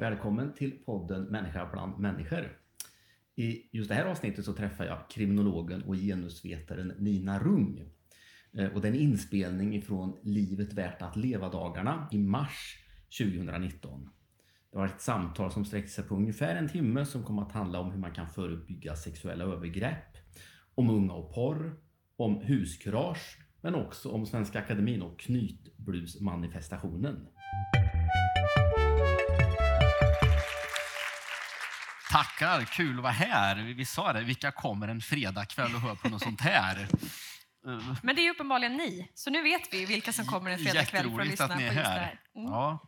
Välkommen till podden Människa bland människor. I just det här avsnittet så träffar jag kriminologen och genusvetaren Nina Rung. Eh, och det är en inspelning ifrån Livet värt att leva-dagarna i mars 2019. Det var ett samtal som sträckte sig på ungefär en timme som kom att handla om hur man kan förebygga sexuella övergrepp, om unga och porr, om huskurage, men också om Svenska Akademin och knytblusmanifestationen. Tackar, kul att vara här. Vi sa det, vilka kommer en fredagkväll och hör på något sånt här? Men det är uppenbarligen ni, så nu vet vi vilka som kommer en fredagkväll för att lyssna att ni är på just det här. Mm. Ja.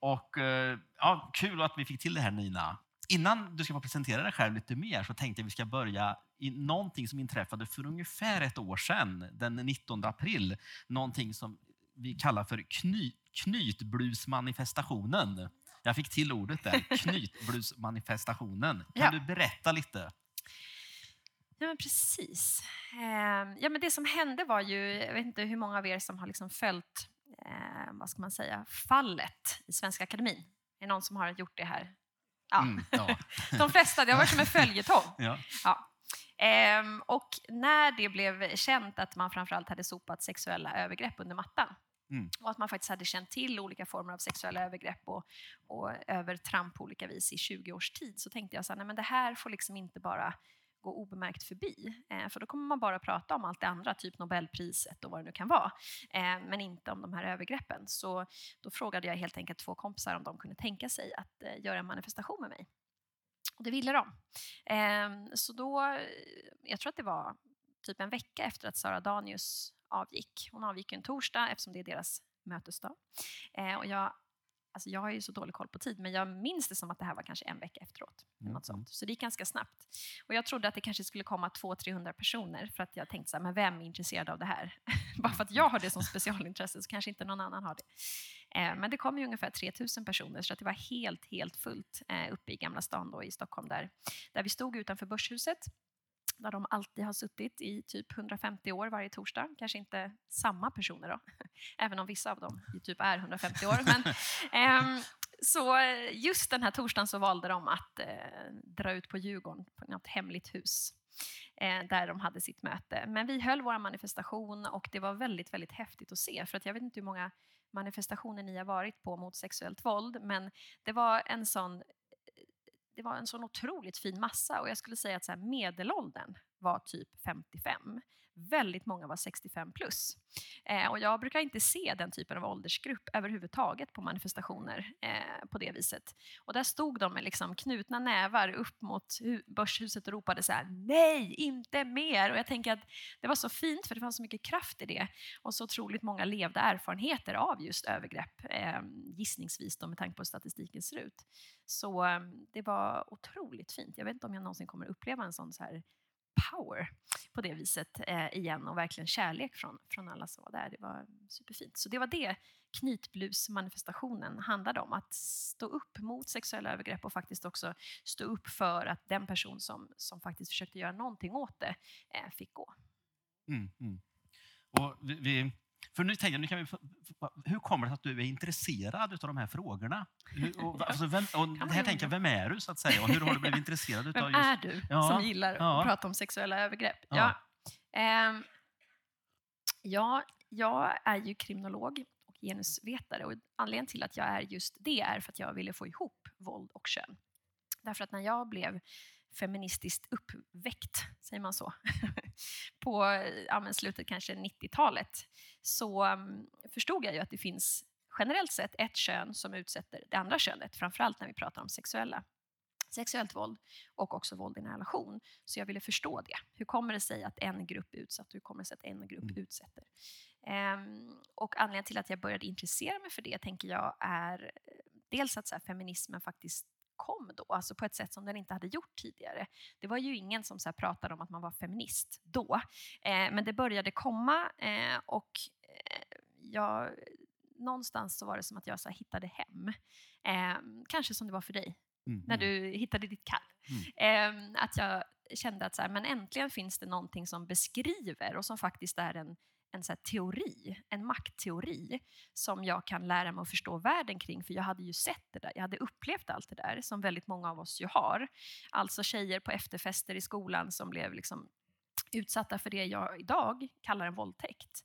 Och, eh, ja, kul att vi fick till det här Nina. Innan du ska få presentera dig själv lite mer så tänkte jag vi ska börja i någonting som inträffade för ungefär ett år sedan, den 19 april. Någonting som vi kallar för kny, knytblusmanifestationen. Jag fick till ordet där, knytblusmanifestationen. Kan Ja. du berätta lite? Ja, men precis. Ehm, ja, men det som hände var ju, jag vet inte hur många av er som har liksom följt eh, vad ska man säga, fallet i Svenska Akademin. Är det någon som har gjort det här? Ja. Mm, ja. De flesta, det har varit som en följetong. Ja. Ja. Ehm, och när det blev känt att man framförallt hade sopat sexuella övergrepp under mattan Mm. och att man faktiskt hade känt till olika former av sexuella övergrepp och, och övertramp på olika vis i 20 års tid så tänkte jag så här, nej, men det här får liksom inte bara gå obemärkt förbi. Eh, för då kommer man bara prata om allt det andra, typ Nobelpriset och vad det nu kan vara. Eh, men inte om de här övergreppen. Så då frågade jag helt enkelt två kompisar om de kunde tänka sig att eh, göra en manifestation med mig. Och det ville de. Ehm, så då, eh, jag tror att det var typ en vecka efter att Sara Danius avgick. Hon avgick en torsdag eftersom det är deras mötesdag. Eh, och jag, alltså jag har ju så dålig koll på tid, men jag minns det som att det här var kanske en vecka efteråt. eller Något Mm. sånt. Så det gick ganska snabbt. Och jag trodde att det kanske skulle komma 200-300 personer för att jag tänkte så här, men vem är intresserad av det här? Bara för att jag har det som specialintresse så kanske inte någon annan har det. Eh, men det kom ju ungefär 3000 personer så att det var helt, helt fullt eh, uppe i Gamla stan då, i Stockholm där, där vi stod utanför Börshuset där de alltid har suttit i typ 150 år varje torsdag. Kanske inte samma personer då, även om vissa av dem typ är 150 år. Men, ehm, så eh, just den här torsdagen så valde de att eh, dra ut på Djurgården på något hemligt hus eh, där de hade sitt möte. Men vi höll vår manifestation och det var väldigt, väldigt häftigt att se. För att jag vet inte hur många manifestationer ni har varit på mot sexuellt våld, men det var en sån det var en sån otroligt fin massa och jag skulle säga att så här, medelåldern var typ 55. Väldigt många var 65 plus. Eh, och jag brukar inte se den typen av åldersgrupp överhuvudtaget på manifestationer eh, på det viset. Och där stod de med liksom knutna nävar upp mot börshuset och ropade så här nej, inte mer. Och jag tänker att det var så fint för det fanns så mycket kraft i det och så otroligt många levda erfarenheter av just övergrepp, eh, gissningsvis då med tanke på hur statistiken ser ut. Så eh, det var otroligt fint. Jag vet inte om jag någonsin kommer uppleva en sån så här power på det viset eh, igen och verkligen kärlek från, från alla som var där. Det var superfint. Så det var det knytblusmanifestationen handlade om. Att stå upp mot sexuella övergrepp och faktiskt också stå upp för att den person som, som faktiskt försökte göra någonting åt det eh, fick gå. Mm, mm. Och vi, vi, för nu tänker jag, nu kan vi, hur kommer det sig att du är intresserad av de här frågorna? Och, alltså, vem, och man här tänker jag, vem är du så att säga? Och hur har du blivit intresserad Vem av just... är du Ja, som gillar ja. att prata om sexuella övergrepp? Ja. Ja. Ehm, ja, jag är ju kriminolog och genusvetare och anledningen till att jag är just det är för att jag ville få ihop våld och kön. Därför att när jag blev feministiskt uppväckt, säger man så, på ja, slutet kanske 90-talet så um, förstod jag ju att det finns generellt sett ett kön som utsätter det andra könet, framförallt när vi pratar om sexuella sexuellt våld och också våld i en relation. Så jag ville förstå det. Hur kommer det sig att en grupp är utsatt hur kommer det sig att en grupp Mm. utsätter? Ehm, och anledningen till att jag började intressera mig för det tänker jag är eh, dels att så här, feminismen faktiskt kom då, alltså på ett sätt som den inte hade gjort tidigare. Det var ju ingen som så här pratade om att man var feminist då, eh, men det började komma eh, och eh, jag, någonstans så var det som att jag så hittade hem. Eh, kanske som det var för dig Mm, när mm. du hittade ditt kall. Ehm, att jag kände att så här, men äntligen finns det någonting som beskriver och som faktiskt är en, en så teori, en maktteori som jag kan lära mig att förstå världen kring, för jag hade ju sett det där, jag hade upplevt allt det där som väldigt många av oss ju har. Alltså tjejer på efterfester i skolan som blev liksom utsatta för det jag idag kallar en våldtäkt.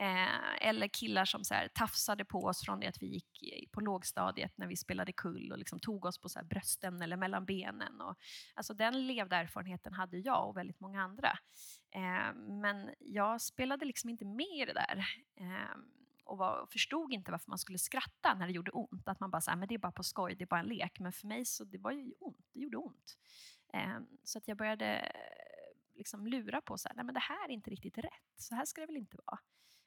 Eh, eller killar som så här, tafsade på oss från det att vi gick på lågstadiet när vi spelade kull och liksom tog oss på så brösten eller mellan benen. Och, alltså den levda erfarenheten hade jag och väldigt många andra. Eh, men jag spelade liksom inte med i det där. Eh, och var, förstod inte varför man skulle skratta när det gjorde ont. Att man bara sa, men det är bara på skoj, det är bara en lek. Men för mig så det var ju ont, det gjorde ont. Eh, så att jag började eh, liksom lura på så här, nej men det här är inte riktigt rätt, så här ska det väl inte vara.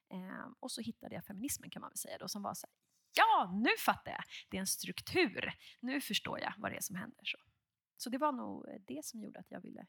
Eh, och så hittade jag feminismen kan man väl säga då, som var så här, ja nu fattar jag, det är en struktur, nu förstår jag vad det är som händer. Så, så det var nog det som gjorde att jag ville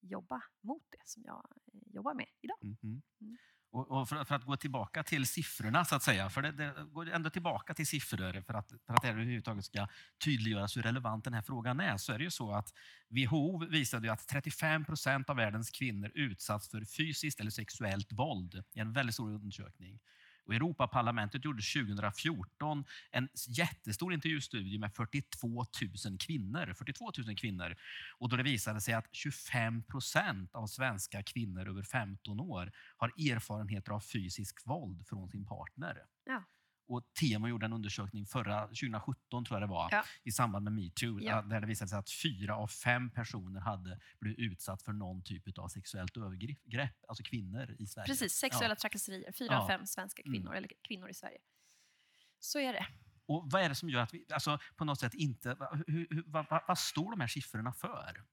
jobba mot det som jag eh, jobbar med idag. Mm. Mm. Och, och för, för, att gå tillbaka till siffrorna, så att säga, för det, det går ändå tillbaka till siffror för att, för att det överhuvudtaget ska tydliggöras hur relevant den här frågan är, så är det ju så att WHO visade att 35 procent av världens kvinnor utsatts för fysiskt eller sexuellt våld i en väldigt stor undersökning. Och Europaparlamentet gjorde 2014 en jättestor intervjustudie med 42 000 kvinnor. 42 000 kvinnor. Och då det visade sig att 25 procent av svenska kvinnor över 15 år har erfarenheter av fysisk våld från sin partner. Ja. Och Temo gjorde en undersökning förra 2017 tror jag det var, ja. i samband med metoo, ja. där det visade sig att fyra av fem personer hade blivit utsatt för någon typ av sexuellt övergrepp, alltså kvinnor i Sverige. Precis, sexuella ja. trakasserier. Fyra av fem svenska kvinnor, mm. eller kvinnor i Sverige. Så är det. Och Vad är det som gör att vi alltså, på något sätt inte... Hur, hur, vad, vad, står de här siffrorna för?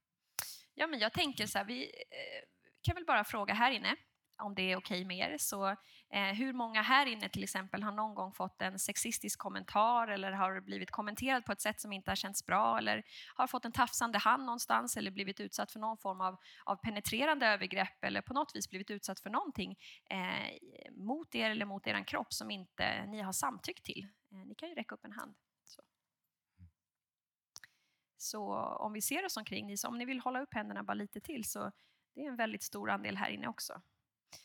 Ja, men jag tänker så här, vi eh, kan väl bara fråga här inne om det är okej med er. Så, eh, hur många här inne till exempel har någon gång fått en sexistisk kommentar eller har blivit kommenterad på ett sätt som inte har känts bra eller har fått en tafsande hand någonstans eller blivit utsatt för någon form av, av penetrerande övergrepp eller på något vis blivit utsatt för någonting eh, mot er eller mot er kropp som inte ni har samtyckt till? Eh, ni kan ju räcka upp en hand. Så. Så om vi ser oss omkring, om ni vill hålla upp händerna bara lite till så det är en väldigt stor andel här inne också.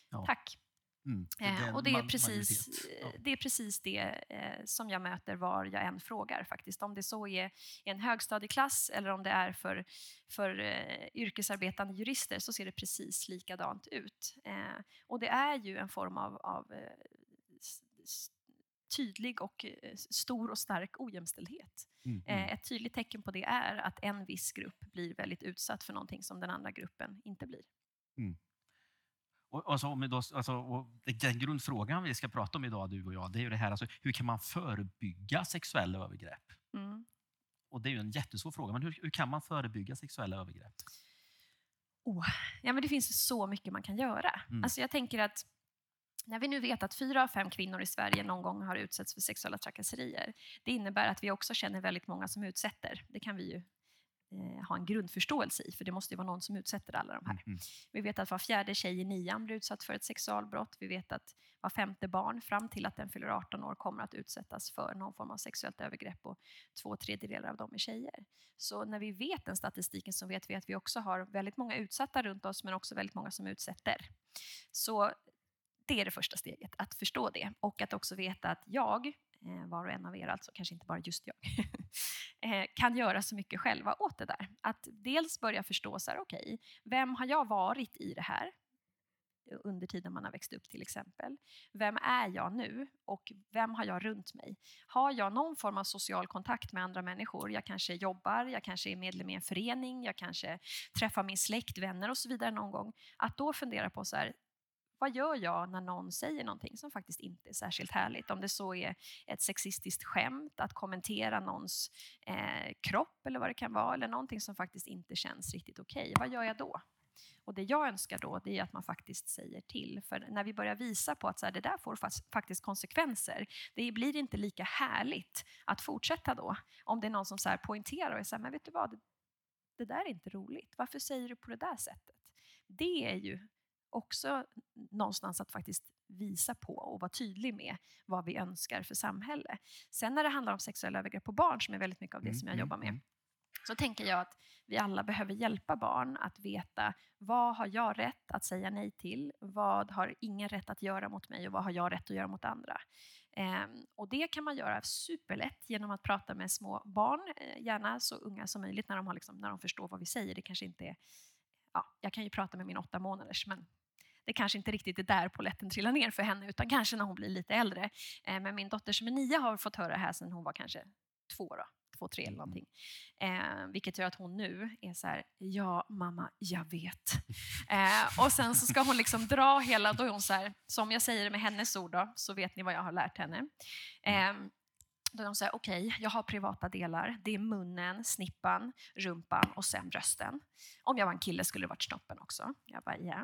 Ja. Tack. Mm, det eh, och det är, precis, ja. det är precis det eh, som jag möter var jag än frågar faktiskt. Om det så är i en högstadieklass eller om det är för, för eh, yrkesarbetande jurister så ser det precis likadant ut. Och det är ju en form av, av tydlig och stor och stark ojämställdhet. Mm, mm. ett tydligt tecken på det är att en viss grupp blir väldigt utsatt för någonting som den andra gruppen inte blir. Mm. Och, och, så, då, alltså, den grundfrågan vi ska prata om idag, du och jag, det är ju det här, alltså, hur kan man förebygga sexuella övergrepp? Mm. Och Det är ju en jättesvår fråga, men hur, hur kan man förebygga sexuella övergrepp? Oh, ja, men det finns så mycket man kan göra. Mm. Alltså, jag tänker att när vi nu vet att fyra av fem kvinnor i Sverige någon gång har utsatts för sexuella trakasserier, det innebär att vi också känner väldigt många som utsätter. Det kan vi ju eh, ha en grundförståelse i, för det måste ju vara någon som utsätter alla de här. Mm. Vi vet att var fjärde tjej i nian blir utsatt för ett sexualbrott. Vi vet att var femte barn fram till att den fyller 18 år kommer att utsättas för någon form av sexuellt övergrepp och två tredjedelar av dem är tjejer. Så när vi vet den statistiken så vet vi att vi också har väldigt många utsatta runt oss men också väldigt många som utsätter. Så det är det första steget, att förstå det och att också veta att jag Eh, var och en av er, alltså kanske inte bara just jag, eh, kan göra så mycket själva åt det där. Att dels börja förstå, så här, okay, vem har jag varit i det här? under tiden man har växt upp till exempel. Vem är jag nu och vem har jag runt mig? Har jag någon form av social kontakt med andra människor? Jag kanske jobbar, jag kanske är medlem i en förening, jag kanske träffar min släkt, vänner och så vidare någon gång. Att då fundera på så här, vad gör jag när någon säger någonting som faktiskt inte är särskilt härligt? Om det så är ett sexistiskt skämt, att kommentera någons eh, kropp eller vad det kan vara, eller någonting som faktiskt inte känns riktigt okej. Okay. Vad gör jag då? Och det jag önskar då, det är att man faktiskt säger till. För när vi börjar visa på att så här, det där får faktiskt konsekvenser, det blir inte lika härligt att fortsätta då. Om det är någon som så här poängterar och säger, men vet du vad, det, det där är inte roligt. Varför säger du på det där sättet? Det är ju också någonstans att faktiskt visa på och vara tydlig med vad vi önskar för samhälle. Sen när det handlar om sexuella övergrepp på barn, som är väldigt mycket av det mm, som jag mm, jobbar med, mm. så tänker jag att vi alla behöver hjälpa barn att veta vad har jag rätt att säga nej till? Vad har ingen rätt att göra mot mig och vad har jag rätt att göra mot andra? Ehm, och det kan man göra superlätt genom att prata med små barn, eh, gärna så unga som möjligt när de, har liksom, när de förstår vad vi säger. Det kanske inte är, ja, jag kan ju prata med min åtta månaders, men det kanske inte riktigt är där poletten trillar ner för henne, utan kanske när hon blir lite äldre. Eh, men min dotter som är nio har fått höra det här sedan hon var kanske två, då, två tre eller någonting. Eh, vilket gör att hon nu är så här, ja mamma, jag vet. Eh, och sen så ska hon liksom dra hela, då är hon så här, som jag säger med hennes ord då, så vet ni vad jag har lärt henne. Eh, då de säger, okej, okay, jag har privata delar. Det är munnen, snippan, rumpan och sen brösten. Om jag var en kille skulle det varit snoppen också. Jag bara, yeah.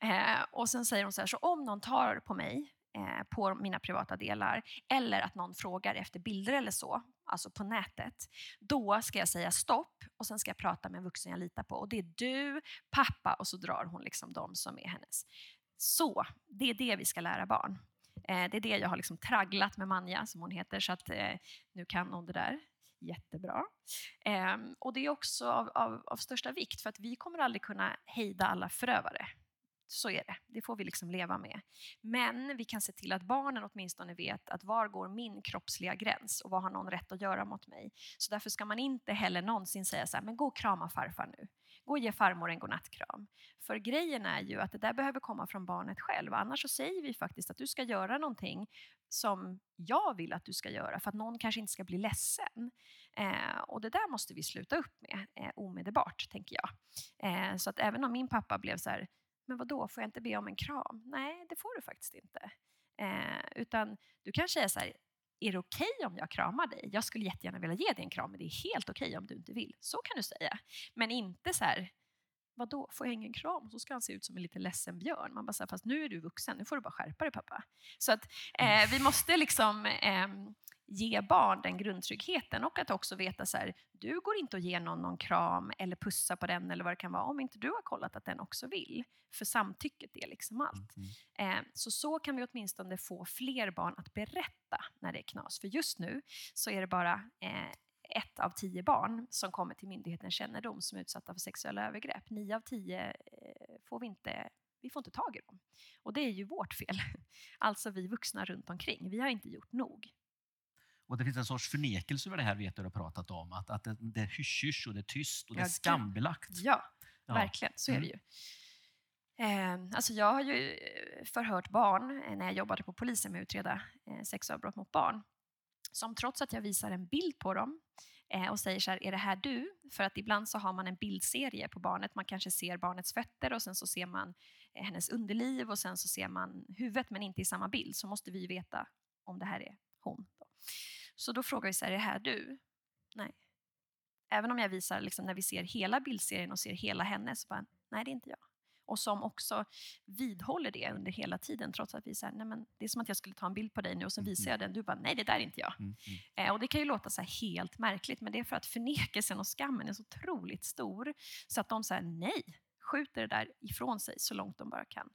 Eh, och sen säger hon så här, så om någon tar på mig, eh, på mina privata delar, eller att någon frågar efter bilder eller så, alltså på nätet, då ska jag säga stopp och sen ska jag prata med en vuxen jag litar på. Och det är du, pappa och så drar hon liksom de som är hennes. Så, det är det vi ska lära barn. Eh, det är det jag har liksom tragglat med Manja, som hon heter, så att eh, nu kan hon det där jättebra. Ehm, och det är också av, av, av största vikt, för att vi kommer aldrig kunna hejda alla förövare. Så är det, det får vi liksom leva med. Men vi kan se till att barnen åtminstone vet att var går min kroppsliga gräns och vad har någon rätt att göra mot mig. Så därför ska man inte heller någonsin säga så här, men gå och krama farfar nu. Gå och ge farmor en godnattkram. För grejen är ju att det där behöver komma från barnet själv. Annars så säger vi faktiskt att du ska göra någonting som jag vill att du ska göra för att någon kanske inte ska bli ledsen. Eh, och det där måste vi sluta upp med eh, omedelbart, tänker jag. Eh, så att även om min pappa blev så här, men vad då får jag inte be om en kram? Nej, det får du faktiskt inte. Eh, utan du kan säga så här, är det okej okay om jag kramar dig? Jag skulle jättegärna vilja ge dig en kram, men det är helt okej okay om du inte vill. Så kan du säga. Men inte så här, vad då får jag ingen kram? Så ska han se ut som en lite ledsen björn. Man bara, så här, fast nu är du vuxen, nu får du bara skärpa dig pappa. Så att eh, vi måste liksom eh, ge barn den grundtryggheten och att också veta så här, du går inte att ge någon någon kram eller pussa på den eller vad det kan vara om inte du har kollat att den också vill. För samtycket är liksom allt. Mm. Eh, så så kan vi åtminstone få fler barn att berätta när det är knas. För just nu så är det bara eh, ett av tio barn som kommer till myndighetens kännedom som är utsatta för sexuella övergrepp. Nio av tio eh, får vi inte vi får inte tag i dem. Och det är ju vårt fel. Alltså vi vuxna runt omkring. Vi har inte gjort nog. Och det finns en sorts förnekelse över det här vet du har pratat om. Att, att det, det är hysch och det är tyst och det är skambelagt. Ja, ja, verkligen. Så är det mm. ju. Eh, alltså jag har ju eh, förhört barn eh, när jag jobbade på polisen med att utreda eh, sexualbrott mot barn. Som trots att jag visar en bild på dem eh, och säger så här, är det här du? För att ibland så har man en bildserie på barnet. Man kanske ser barnets fötter och sen så ser man eh, hennes underliv och sen så ser man huvudet men inte i samma bild. Så måste vi veta om det här är hon. Då. Så då frågar vi så här, är det här du? Nej. Även om jag visar, liksom, när vi ser hela bildserien och ser hela henne, så bara, nej det är inte jag. Och som också vidhåller det under hela tiden, trots att vi säger, nej men det är som att jag skulle ta en bild på dig nu och så visar jag mm. den, du bara, nej det där är inte jag. Mm, mm. Eh, och det kan ju låta så helt märkligt, men det är för att förnekelsen och skammen är så otroligt stor, så att de säger nej, skjuter det där ifrån sig så långt de bara kan.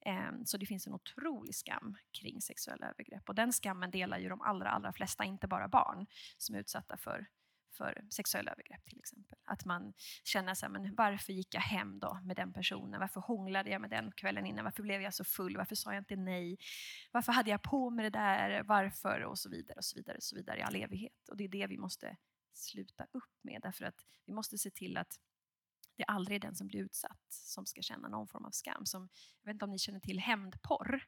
Ehm, så det finns en otrolig skam kring sexuella övergrepp. Och den skammen delar ju de allra, allra flesta, inte bara barn, som är utsatta för, för sexuella övergrepp till exempel. Att man känner sig, men varför gick jag hem då med den personen? Varför hånglade jag med den kvällen innan? Varför blev jag så full? Varför sa jag inte nej? Varför hade jag på mig det där? Varför? Och så vidare och så vidare och så vidare i all evighet. Och det är det vi måste sluta upp med, därför att vi måste se till att det är aldrig den som blir utsatt som ska känna någon form av skam. Som, jag vet inte om ni känner till hämndporr?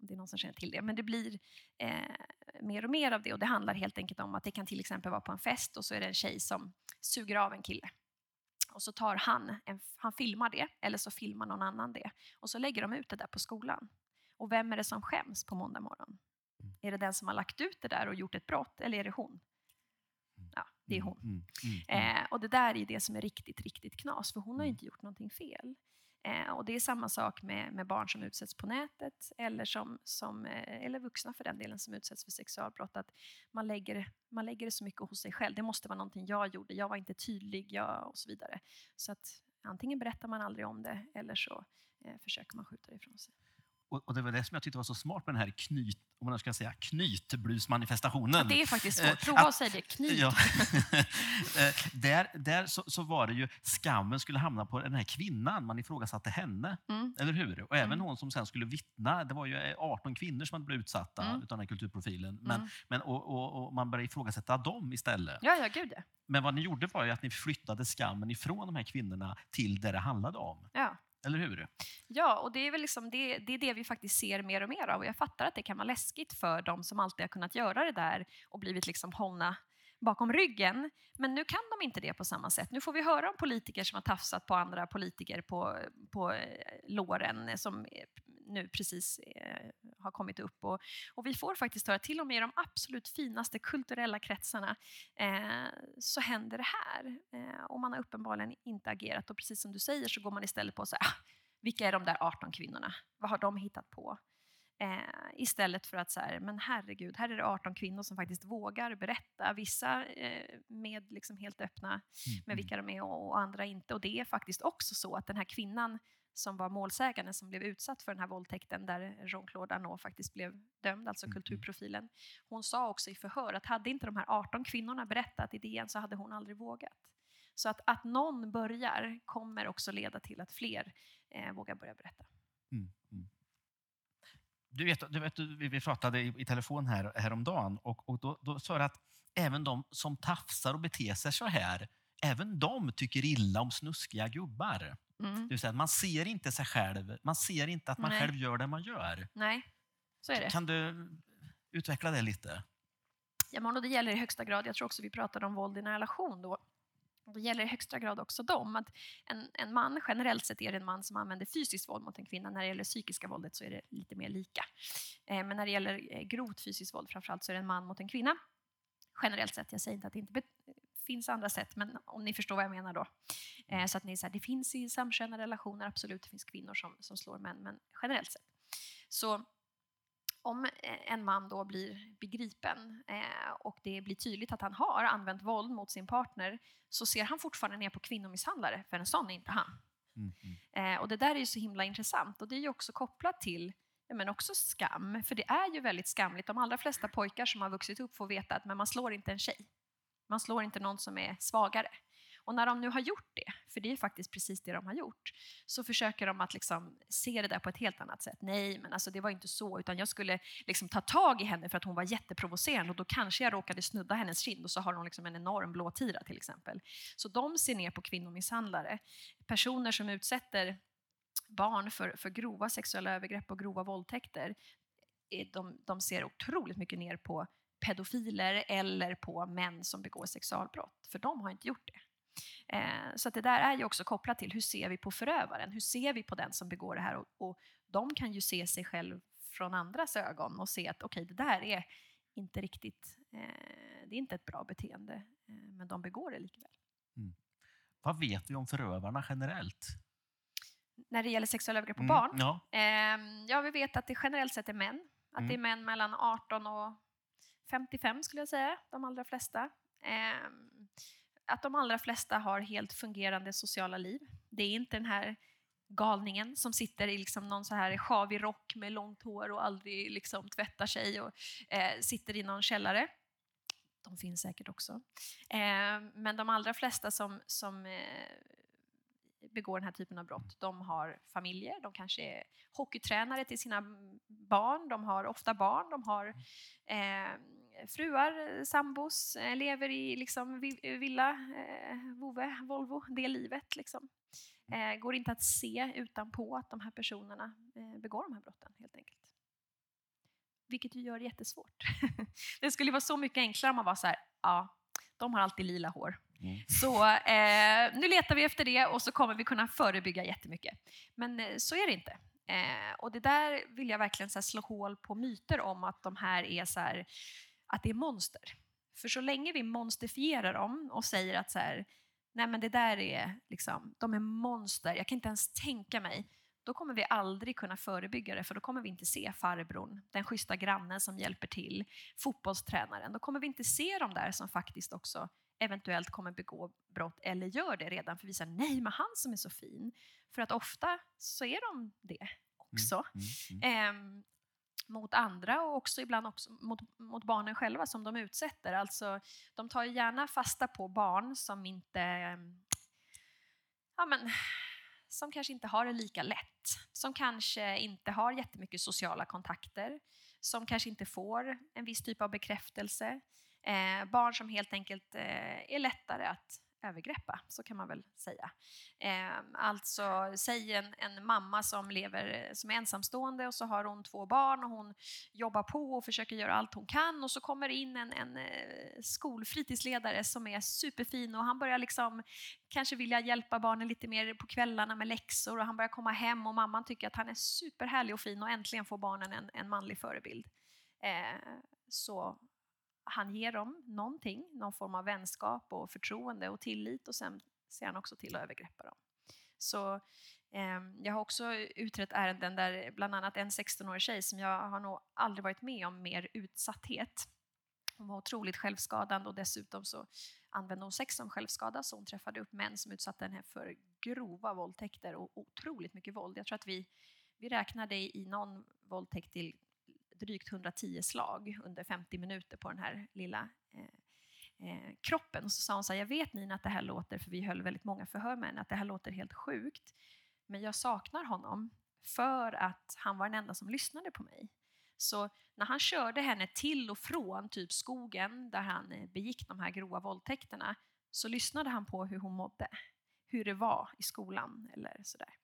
Om det är någon som känner till det. Men det blir eh, mer och mer av det och det handlar helt enkelt om att det kan till exempel vara på en fest och så är det en tjej som suger av en kille. Och så tar han, en, han filmar det, eller så filmar någon annan det. Och så lägger de ut det där på skolan. Och vem är det som skäms på måndag morgon? Mm. Är det den som har lagt ut det där och gjort ett brott, eller är det hon? Det är mm, hon. Mm, mm, mm, eh, och det där är det som är riktigt, riktigt knas, för hon har inte gjort någonting fel. Eh, och det är samma sak med, med, barn som utsätts på nätet eller, som, som, eh, eller vuxna för den delen som utsätts för sexualbrott. Att man lägger, man lägger det så mycket hos sig själv. Det måste vara någonting jag gjorde, jag var inte tydlig jag, och så vidare. Så att antingen berättar man aldrig om det eller så eh, försöker man skjuta det ifrån sig. Och, det var det som jag tyckte var så smart med den här knyt, om man ska säga, knytblusmanifestationen. Ja, det är faktiskt Eh, svårt. Prova att- säga det. Knyt. Ja. Eh, där där så, så var det ju, skammen skulle hamna på den här kvinnan, man ifrågasatte henne. Mm. Eller hur? Och även Mm. hon som sen skulle vittna, det var ju eh, 18 kvinnor som hade blivit utsatta Mm. utav den här kulturprofilen. Men, Mm. men, och, och, och man började ifrågasätta dem istället. Ja, ja, gud ja. Men vad ni gjorde var ju att ni flyttade skammen ifrån de här kvinnorna till det det handlade om. ja. Eller hur? Ja, och det är väl liksom det, det är det vi faktiskt ser mer och mer av. Och jag fattar att det kan vara läskigt för de som alltid har kunnat göra det där och blivit liksom hållna bakom ryggen. Men nu kan de inte det på samma sätt. Nu får vi höra om politiker som har tafsat på andra politiker på, på eh, låren som nu precis eh, har kommit upp. Och, och vi får faktiskt höra, till och med i de absolut finaste kulturella kretsarna, eh, så händer det här. Eh, och man har uppenbarligen inte agerat. Och precis som du säger så går man istället på så här, "Ah, vilka är de där 18 kvinnorna? Vad har de hittat på? Eh, istället för att så här, men herregud, här är det 18 kvinnor som faktiskt vågar berätta. Vissa eh, med liksom helt öppna med vilka de är och, och andra inte. Och det är faktiskt också så att den här kvinnan som var målsägande som blev utsatt för den här våldtäkten där Jean-Claude Arnault faktiskt blev dömd, alltså mm. kulturprofilen. Hon sa också i förhör att hade inte de här 18 kvinnorna berättat idén så hade hon aldrig vågat. Så att, att någon börjar kommer också leda till att fler eh, vågar börja berätta. Mm, mm. Du vet, du vet, vi vi pratade i, i telefon här, häromdagen och, och då, då sa du att även de som tafsar och beter sig så här, även de tycker illa om snuskiga gubbar. Mm. Det vill säga, man ser inte sig själv, man ser inte att man Nej. själv gör det man gör. Nej, så är det. Kan du utveckla det lite? Ja, men det gäller i högsta grad, jag tror också vi pratade om våld i nära relation då. Det gäller i högsta grad också dem. Att en, en man, generellt sett är det en man som använder fysiskt våld mot en kvinna. När det gäller psykiska våldet så är det lite mer lika. Eh, men när det gäller eh, grovt fysiskt våld framförallt så är det en man mot en kvinna. Generellt sett, jag säger inte att det inte finns andra sätt, men om ni förstår vad jag menar då. Eh, så att ni så här, det finns i samkönade relationer, absolut, det finns kvinnor som, som slår män, men generellt sett. Så om eh, en man då blir begripen eh, och det blir tydligt att han har använt våld mot sin partner så ser han fortfarande ner på kvinnomisshandlare, för en sån är inte han. Mm, mm. Eh, och det där är ju så himla intressant och det är ju också kopplat till men också skam, för det är ju väldigt skamligt. De allra flesta pojkar som har vuxit upp får veta att men man slår inte en tjej. Man slår inte någon som är svagare. Och när de nu har gjort det, för det är faktiskt precis det de har gjort, så försöker de att liksom se det där på ett helt annat sätt. Nej, men alltså det var inte så, utan jag skulle liksom ta tag i henne för att hon var jätteprovocerande och då kanske jag råkade snudda hennes kind och så har hon liksom en enorm blå tira till exempel. Så de ser ner på kvinnomisshandlare. Personer som utsätter barn för, för grova sexuella övergrepp och grova våldtäkter, eh, de, de ser otroligt mycket ner på pedofiler eller på män som begår sexualbrott, för de har inte gjort det. Eh, så att det där är ju också kopplat till hur ser vi på förövaren? Hur ser vi på den som begår det här? Och, och de kan ju se sig själv från andras ögon och se att okej, det där är inte riktigt, eh, det är inte ett bra beteende, eh, men de begår det likväl. Vad vet vi om förövarna generellt? När det gäller sexuella övergrepp på Mm, barn, Ja. Ehm, ja, vi vet att det generellt sett är män. Att Mm. det är män mellan 18 och 55 skulle jag säga, de allra flesta. Ehm, att de allra flesta har helt fungerande sociala liv. Det är inte den här galningen som sitter i liksom någon så här sjavig rock med långt hår och aldrig liksom tvättar sig och eh, sitter i någon källare. De finns säkert också. Eh, men de allra flesta som, som eh, begår den här typen av brott, de har familjer, de kanske är hockeytränare till sina barn, de har ofta barn, de har eh, fruar, eh, sambos, eh, lever i liksom vi- villa, eh, vove, Volvo, det livet. Liksom. Eh, går inte att se utanpå att de här personerna eh, begår de här brotten helt enkelt. Vilket ju gör det jättesvårt. det skulle vara så mycket enklare om man var så här, ja, de har alltid lila hår. Mm. Så eh, nu letar vi efter det och så kommer vi kunna förebygga jättemycket. Men eh, så är det inte. Eh, och det där vill jag verkligen så slå hål på myter om att de här är så här, att det är monster. För så länge vi monsterfierar dem och säger att så här, nej men det där är liksom, de är monster, jag kan inte ens tänka mig, då kommer vi aldrig kunna förebygga det för då kommer vi inte se farbrorn, den schyssta grannen som hjälper till, fotbollstränaren. Då kommer vi inte se de där som faktiskt också eventuellt kommer begå brott eller gör det redan för vi säger nej men han som är så fin. För att ofta så är de det också. Mm, mm. Ehm, mot andra och också ibland också mot, mot barnen själva som de utsätter. Alltså, de tar ju gärna fasta på barn som inte ehm, ja, men, som kanske inte har det lika lätt, som kanske inte har jättemycket sociala kontakter, som kanske inte får en viss typ av bekräftelse. Eh, barn som helt enkelt eh, är lättare att övergreppa, så kan man väl säga. Eh, alltså, säg en, en, mamma som lever som är ensamstående och så har hon två barn och hon jobbar på och försöker göra allt hon kan och så kommer det in en, en eh, skolfritidsledare som är superfin och han börjar liksom kanske vilja hjälpa barnen lite mer på kvällarna med läxor och han börjar komma hem och mamman tycker att han är superhärlig och fin och äntligen får barnen en, en manlig förebild. Eh, så han ger dem någonting, någon form av vänskap och förtroende och tillit och sen ser han också till att övergreppa dem. Så eh, jag har också utrett ärenden där bland annat en 16-årig tjej som jag har nog aldrig varit med om mer utsatthet. Hon var otroligt självskadande och dessutom så använde hon sex som självskada så hon träffade upp män som utsatte henne för grova våldtäkter och otroligt mycket våld. Jag tror att vi, vi räknade i någon våldtäkt till drygt 110 slag under 50 minuter på den här lilla eh, eh, kroppen. Och så sa hon så här, jag vet Nina att det här låter, för vi höll väldigt många förhör med henne, att det här låter helt sjukt. Men jag saknar honom för att han var den enda som lyssnade på mig. Så när han körde henne till och från typ skogen där han eh, begick de här grova våldtäkterna så lyssnade han på hur hon mådde, hur det var i skolan eller sådär.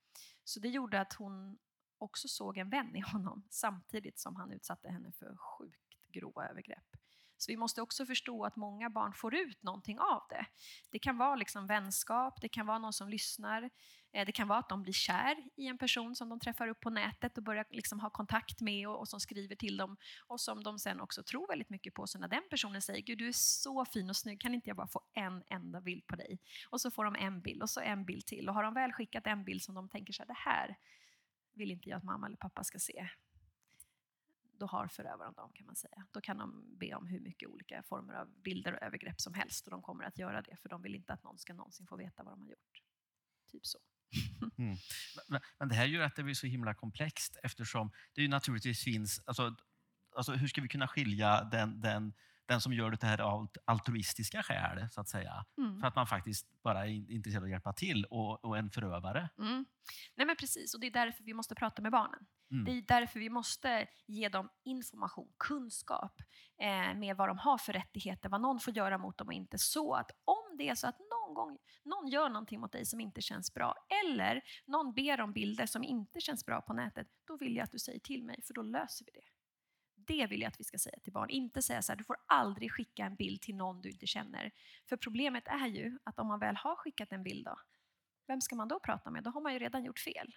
Så det gjorde att hon också såg en vän i honom samtidigt som han utsatte henne för sjukt grova övergrepp. Så vi måste också förstå att många barn får ut någonting av det. Det kan vara liksom vänskap, det kan vara någon som lyssnar, eh, det kan vara att de blir kär i en person som de träffar upp på nätet och börjar liksom ha kontakt med och, och, som skriver till dem och som de sen också tror väldigt mycket på. Så när den personen säger Gud du är så fin och snygg, kan inte jag bara få en enda bild på dig? Och så får de en bild och så en bild till. Och har de väl skickat en bild som de tänker så här, det här vill inte jag att mamma eller pappa ska se. Då har förövaren dem kan man säga. Då kan de be om hur mycket olika former av bilder och övergrepp som helst och de kommer att göra det för de vill inte att någon ska någonsin få veta vad de har gjort. Typ så. Mm. Men, men, det här gör att det blir så himla komplext eftersom det ju naturligtvis finns, alltså, alltså hur ska vi kunna skilja den, den den som gör det här av altruistiska skäl, så att säga. Mm. För att man faktiskt bara är intresserad av att hjälpa till och, och en förövare. Mm. Nej men Precis, och det är därför vi måste prata med barnen. Mm. Det är därför vi måste ge dem information, kunskap eh, med vad de har för rättigheter, vad någon får göra mot dem och inte. Så att om det är så att någon gång någon gör någonting mot dig som inte känns bra eller någon ber om bilder som inte känns bra på nätet, då vill jag att du säger till mig för då löser vi det. Det vill jag att vi ska säga till barn. Inte säga så här, du får aldrig skicka en bild till någon du inte känner. För problemet är ju att om man väl har skickat en bild, då, vem ska man då prata med? Då har man ju redan gjort fel.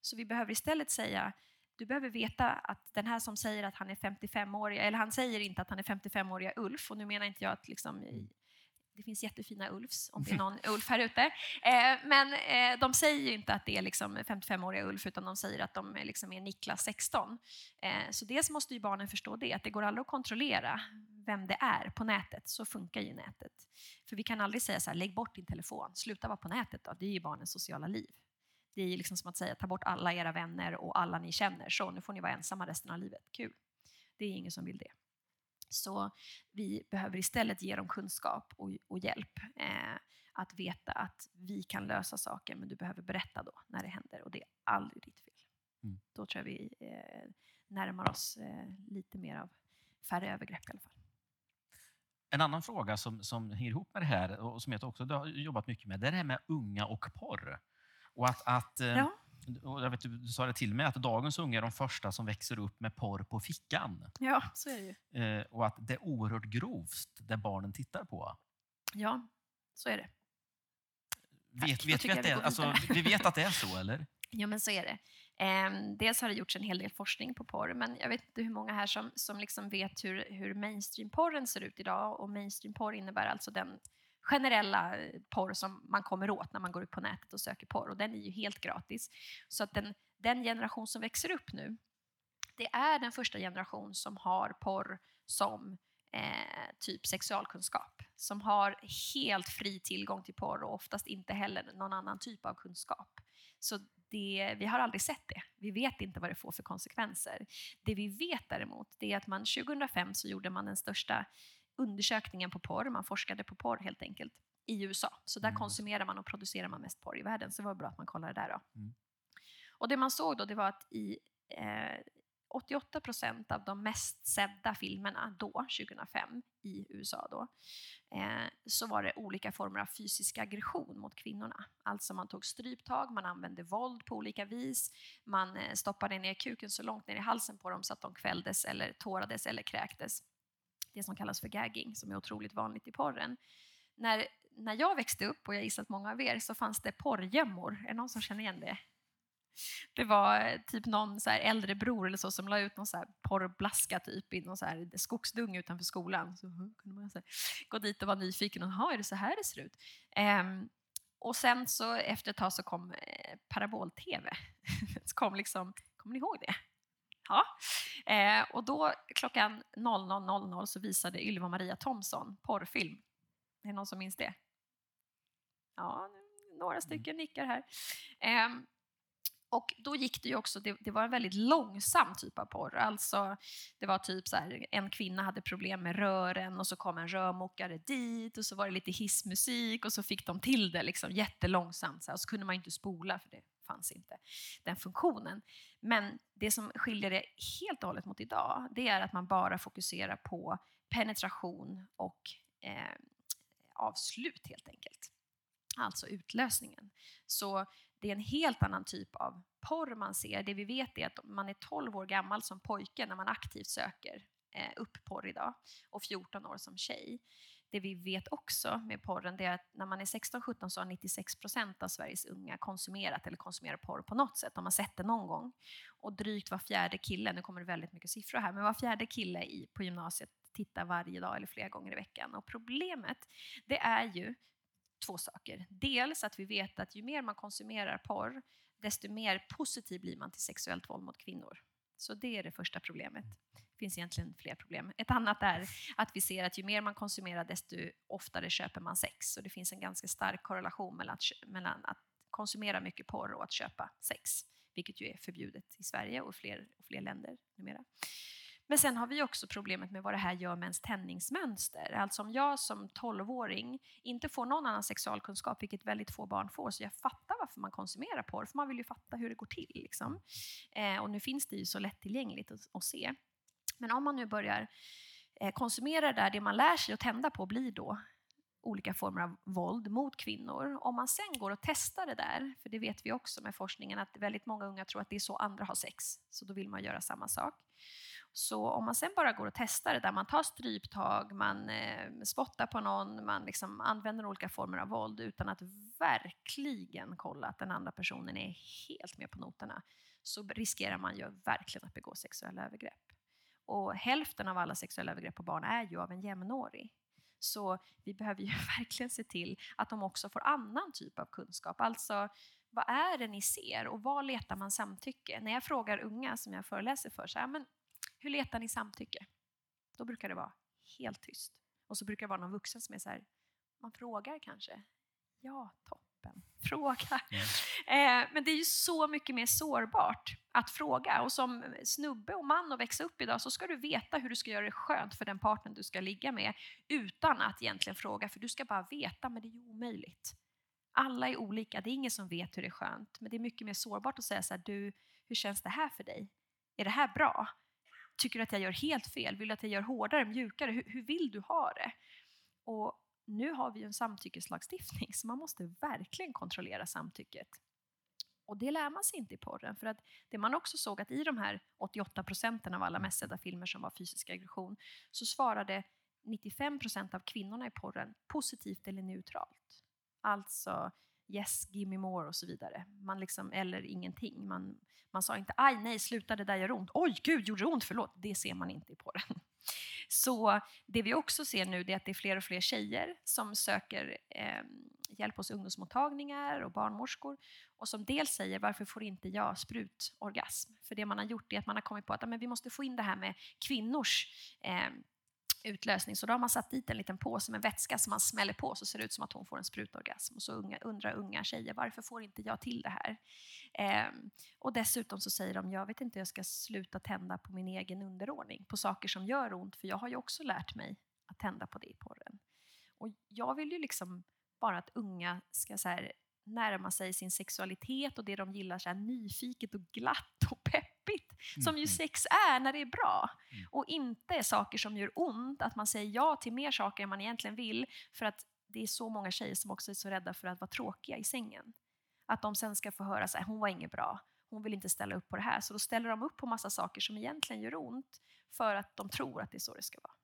Så vi behöver istället säga, du behöver veta att den här som säger att han är 55-årig, eller han säger inte att han är 55-åriga Ulf, och nu menar inte jag att liksom mm det finns jättefina Ulfs, om det är någon Ulf här ute. Eh, men eh, de säger ju inte att det är liksom 55-åriga Ulf, utan de säger att de liksom är Niklas 16. Eh, så dels måste ju barnen förstå det, att det går aldrig att kontrollera vem det är på nätet. Så funkar ju nätet. För vi kan aldrig säga så här, lägg bort din telefon, sluta vara på nätet då. Det är ju barnens sociala liv. Det är ju liksom som att säga, ta bort alla era vänner och alla ni känner, så nu får ni vara ensamma resten av livet. Kul. Det är ingen som vill det. Så vi behöver istället ge dem kunskap och, och hjälp. Eh, att veta att vi kan lösa saker, men du behöver berätta då när det händer och det är aldrig ditt fel. Mm. Då tror jag vi eh, närmar oss eh, lite mer av färre övergrepp i alla fall. En annan fråga som, som hänger ihop med det här och som jag också har jobbat mycket med, det är det här med unga och porr. Och att, att eh, ja och jag vet, du sa det till mig, att dagens unga är de första som växer upp med porr på fickan. Ja, så är det ju. Eh, och att det är oerhört grovt, det barnen tittar på. Ja, så är det. Vet, vet vi, att det, alltså, vi vet att det är så, eller? Ja, men så är det. Eh, dels har det gjorts en hel del forskning på porr, men jag vet inte hur många här som, som liksom vet hur, hur mainstream-porren ser ut idag. Och mainstream-porr innebär alltså den generella eh, porr som man kommer åt när man går ut på nätet och söker porr. Och den är ju helt gratis. Så att den, den generation som växer upp nu, det är den första generation som har porr som eh, typ sexualkunskap. Som har helt fri tillgång till porr och oftast inte heller någon annan typ av kunskap. Så det, vi har aldrig sett det. Vi vet inte vad det får för konsekvenser. Det vi vet däremot, det är att man 2005 så gjorde man den största undersökningen på porr, man forskade på porr helt enkelt, i USA. Så där Mm. konsumerar man och producerar man mest porr i världen, så det var bra att man kollade där då. Mm. Och det man såg då, det var att i eh, 88 procent av de mest sedda filmerna då, 2005, i USA då, eh, så var det olika former av fysisk aggression mot kvinnorna. Alltså man tog stryptag, man använde våld på olika vis, man eh, stoppade ner kuken så långt ner i halsen på dem så att de kvälldes eller tårades eller kräktes. Det som kallas för gagging, som är otroligt vanligt i porren. När, när jag växte upp, och jag gissar att många av er, så fanns det porrgömmor. Är det någon som känner igen det? Det var eh, typ någon så här äldre bror eller så som la ut någon så här porrblaska typ i någon så här skogsdung utanför skolan. Så kunde man så gå dit och vara nyfiken. och "Jaha, är det så här det ser ut? Ehm, och sen så efter ett tag så kom eh, parabol-tv. så kom liksom, kommer ni ihåg det? Ja. Eh, och då klockan 00.00 så visade Ylva Maria Thomsson porrfilm. Är det någon som minns det? Ja, några stycken nickar här. Ehm, och då gick det ju också, det, det var en väldigt långsam typ av porr. Alltså, det var typ så här, en kvinna hade problem med rören och så kom en rörmokare dit och så var det lite hissmusik och så fick de till det liksom jättelångsamt. Så här, och så kunde man inte spola för det fanns inte den funktionen. Men det som skiljer det helt och hållet mot idag, det är att man bara fokuserar på penetration och eh, avslut helt enkelt. Alltså utlösningen. Så det är en helt annan typ av porr man ser. Det vi vet är att man är 12 år gammal som pojke när man aktivt söker eh, upp porr idag och 14 år som tjej. Det vi vet också med porren det är att när man är 16-17 så har 96 procent av Sveriges unga konsumerat eller konsumerar porr på något sätt. De har sett det någon gång. Och drygt var fjärde kille, nu kommer det väldigt mycket siffror här, men var fjärde kille i, på gymnasiet tittar varje dag eller flera gånger i veckan. Och problemet det är ju två saker. Dels att vi vet att ju mer man konsumerar porr, desto mer positiv blir man till sexuellt våld mot kvinnor. Så det är det första problemet. Det finns egentligen fler problem. Ett annat är att vi ser att ju mer man konsumerar, desto oftare köper man sex. Och det finns en ganska stark korrelation mellan att, mellan att konsumera mycket porr och att köpa sex, vilket ju är förbjudet i Sverige och fler, och fler länder numera. Men sen har vi också problemet med vad det här gör med ens tändningsmönster. Alltså om jag som 12-åring inte får någon annan sexualkunskap, vilket väldigt få barn får, så jag fattar varför man konsumerar porr, för man vill ju fatta hur det går till. Liksom. Eh, och nu finns det ju så lättillgängligt att, att se. Men om man nu börjar eh, konsumera det där, det man lär sig att tända på blir då olika former av våld mot kvinnor. Om man sen går och testar det där, för det vet vi också med forskningen att väldigt många unga tror att det är så andra har sex, så då vill man göra samma sak. Så om man sen bara går och testar det där, man tar stryptag, man eh, spottar på någon, man liksom använder olika former av våld utan att verkligen kolla att den andra personen är helt med på noterna, så riskerar man ju verkligen att begå sexuella övergrepp. Och hälften av alla sexuella övergrepp på barn är ju av en jämnårig. Så vi behöver ju verkligen se till att de också får annan typ av kunskap. Alltså, vad är det ni ser och var letar man samtycke? När jag frågar unga som jag föreläser för, så här, men hur letar ni samtycke? Då brukar det vara helt tyst. Och så brukar det vara någon vuxen som är så här, man frågar kanske? Ja, topp. Fråga. Eh, men det är ju så mycket mer sårbart att fråga. Och som snubbe och man och växa upp idag så ska du veta hur du ska göra det skönt för den partner du ska ligga med utan att egentligen fråga, för du ska bara veta, men det är ju omöjligt. Alla är olika, det är ingen som vet hur det är skönt, men det är mycket mer sårbart att säga så här, du, hur känns det här för dig? Är det här bra? Tycker du att jag gör helt fel? Vill du att jag gör hårdare, mjukare? Hur, hur vill du ha det? Och nu har vi en samtyckeslagstiftning, så man måste verkligen kontrollera samtycket. Och det lär man sig inte i porren. För att det man också såg att i de här 88 procenten av alla mest sedda filmer som var fysisk aggression, så svarade 95 procent av kvinnorna i porren positivt eller neutralt. Alltså yes, give me more och så vidare. Man liksom, eller ingenting. Man, man sa inte aj, nej, sluta, det där gör ont. Oj, gud, gjorde det ont? Förlåt. Det ser man inte i porren. Så det vi också ser nu är att det är fler och fler tjejer som söker eh, hjälp hos ungdomsmottagningar och barnmorskor och som dels säger varför får inte jag sprutorgasm? För det man har gjort är att man har kommit på att men vi måste få in det här med kvinnors eh, utlösning. Så då har man satt dit en liten påse med vätska som man smäller på så ser det ut som att hon får en sprutorgasm. Och så unga, undrar unga tjejer varför får inte jag till det här? Ehm, och dessutom så säger de jag vet inte hur jag ska sluta tända på min egen underordning på saker som gör ont för jag har ju också lärt mig att tända på det i porren. Och jag vill ju liksom bara att unga ska så här, närma sig sin sexualitet och det de gillar så här, nyfiket och glatt och peppigt. Som ju Mm. sex är när det är bra. Mm. Och inte saker som gör ont, att man säger ja till mer saker än man egentligen vill. För att det är så många tjejer som också är så rädda för att vara tråkiga i sängen. Att de sen ska få höra att hon var inget bra, hon vill inte ställa upp på det här. Så då ställer de upp på massa saker som egentligen gör ont för att de tror att det är så det ska vara.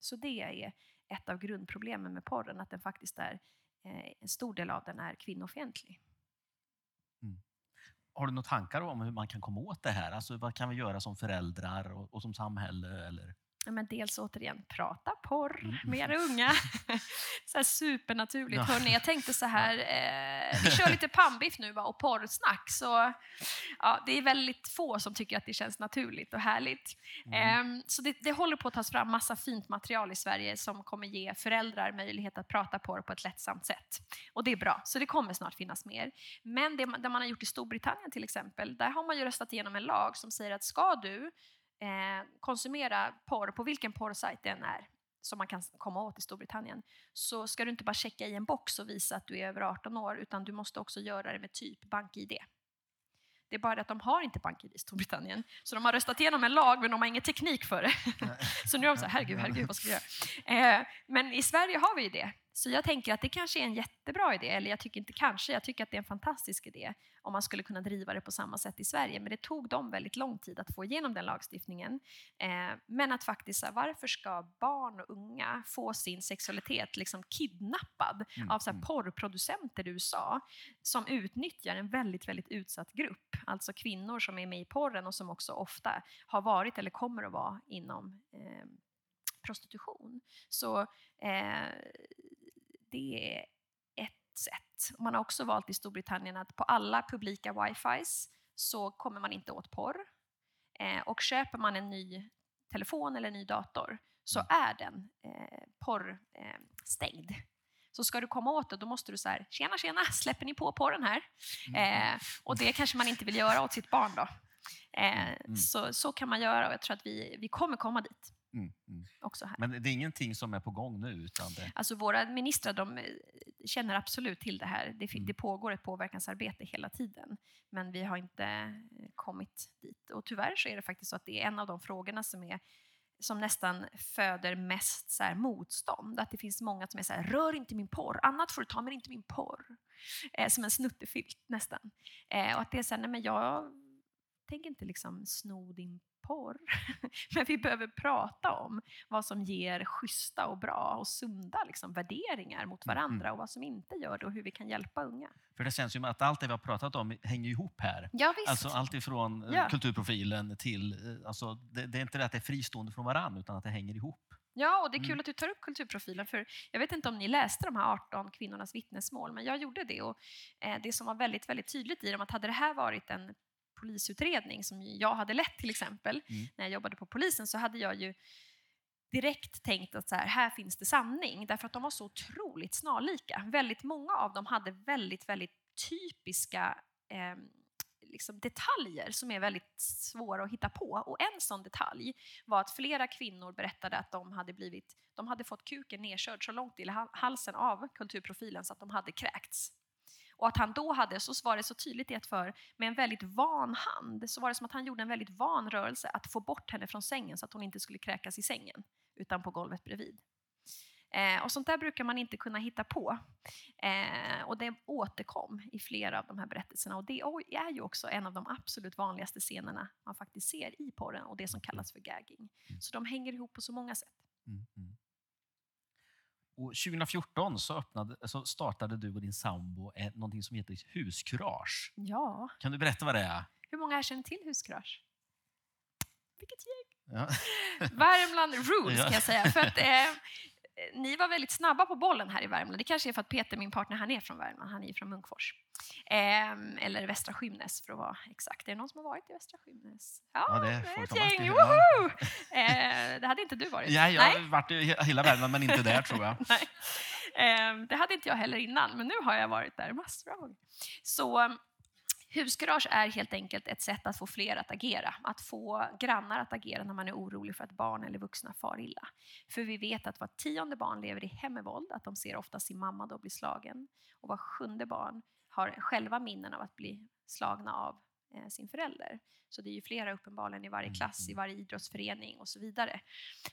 Så det är ett av grundproblemen med porren, att den faktiskt är, eh, en stor del av den är kvinnofientlig. Har du några tankar om hur man kan komma åt det här? Alltså, vad kan vi göra som föräldrar och, och som samhälle? Eller? Men dels återigen, prata porr Mm. med era unga. så här supernaturligt. Ja. Hörrni, jag tänkte så här, eh, vi kör lite pannbiff nu va, och porrsnack. Så, ja, det är väldigt få som tycker att det känns naturligt och härligt. Mm. Ehm, så det, det håller på att tas fram massa fint material i Sverige som kommer ge föräldrar möjlighet att prata porr på ett lättsamt sätt. Och det är bra, så det kommer snart finnas mer. Men det man, det man har gjort i Storbritannien till exempel, där har man ju röstat igenom en lag som säger att ska du eh, konsumera porr på vilken porrsajt det än är som man kan komma åt i Storbritannien så ska du inte bara checka i en box och visa att du är över 18 år utan du måste också göra det med typ bank-id. Det är bara det att de har inte bank-id i Storbritannien. Så de har röstat igenom en lag men de har ingen teknik för det. så nu är de så här, herregud, herregud, vad ska vi göra? Eh, men i Sverige har vi ju det. Så jag tänker att det kanske är en jättebra idé, eller jag tycker inte kanske, jag tycker att det är en fantastisk idé om man skulle kunna driva det på samma sätt i Sverige. Men det tog dem väldigt lång tid att få igenom den lagstiftningen. Eh, men att faktiskt, varför ska barn och unga få sin sexualitet liksom kidnappad Mm, av så här, mm. porrproducenter i USA som utnyttjar en väldigt, väldigt utsatt grupp. Alltså kvinnor som är med i porren och som också ofta har varit eller kommer att vara inom eh, prostitution. Så eh, det är ett sätt. Man har också valt i Storbritannien att på alla publika wifis så kommer man inte åt porr. Eh, och köper man en ny telefon eller en ny dator så är den eh, porrstängd. Eh, så ska du komma åt det, då måste du säga tjena tjena, släpper ni på porren här? Eh, och det kanske man inte vill göra åt sitt barn då. Eh, Mm. så, så kan man göra och jag tror att vi, vi kommer komma dit Mm, mm. också här. Men det är ingenting som är på gång nu? Utan det, Alltså våra ministrar de eh, känner absolut till det här. Det, Mm. det pågår ett påverkansarbete hela tiden. Men vi har inte eh, kommit dit. Och tyvärr så är det faktiskt så att det är en av de frågorna som, är, som nästan föder mest så motstånd. Att det finns många som är så här, rör inte min porr, annat får du ta men inte min porr. Eh, som en snuttefilt nästan. Eh, och att det är så här, nej men jag tänker inte liksom sno din porr. men vi behöver prata om vad som ger schyssta och bra och sunda liksom, värderingar mot Mm, varandra och vad som inte gör det och hur vi kan hjälpa unga. för det känns ju att allt det vi har pratat om hänger ihop här. Ja, visst. Alltså allt ifrån eh, Ja. kulturprofilen till... eh, Alltså, det, det är inte det att det är fristående från varandra utan att det hänger ihop. Ja, och det är kul Mm. att du tar upp kulturprofilen. För jag vet inte om ni läste de här 18 kvinnornas vittnesmål, men jag gjorde det. Och eh, det som var väldigt, väldigt tydligt i dem, att hade det här varit en polisutredning som jag hade lett till exempel, Mm. när jag jobbade på polisen, så hade jag ju direkt tänkt att så här, här finns det sanning. Därför att de var så otroligt snarlika. Väldigt många av dem hade väldigt, väldigt typiska eh, liksom detaljer som är väldigt svåra att hitta på. Och en sån detalj var att flera kvinnor berättade att de hade, blivit, de hade fått kuken nedkörd så långt i hal- halsen av kulturprofilen så att de hade kräkts. Och att han då hade, så var det så tydligt i ett för, med en väldigt van hand, så var det som att han gjorde en väldigt van rörelse att få bort henne från sängen så att hon inte skulle kräkas i sängen, utan på golvet bredvid. Eh, och sånt där brukar man inte kunna hitta på. Eh, och det återkom i flera av de här berättelserna. Och det är ju också en av de absolut vanligaste scenerna man faktiskt ser i porren och det som kallas för gagging. Så de hänger ihop på så många sätt. Mm, mm. Och 2014 så, öppnade, så startade du och din sambo ett, någonting som heter huskurage. Ja, Kan du berätta vad det är? hur många känner till huskurage? Vilket gäng! Ja. Värmland rules kan jag säga. För att, eh, ni var väldigt snabba på bollen här i Värmland. Det kanske är för att Peter, min partner, han är från Värmland. Han är från Munkfors. Eh, eller Västra Skymnes för att vara exakt. Är det någon som har varit i Västra Skymnes? Ja, det är ett gäng. Woho! Eh, det hade inte du varit? Ja, jag har varit i hela Värmland, men inte där tror jag. Nej. Eh, det hade inte jag heller innan, men nu har jag varit där massor av gånger. Så husgarage är helt enkelt ett sätt att få fler att agera. Att få grannar att agera när man är orolig för att barn eller vuxna far illa. För vi vet att var tionde barn lever i hem med våld, att de ser ofta sin mamma då bli slagen. Och var sjunde barn har själva minnen av att bli slagna av sin förälder. Så det är ju flera uppenbarligen i varje Mm, klass, i mm. varje idrottsförening och så vidare.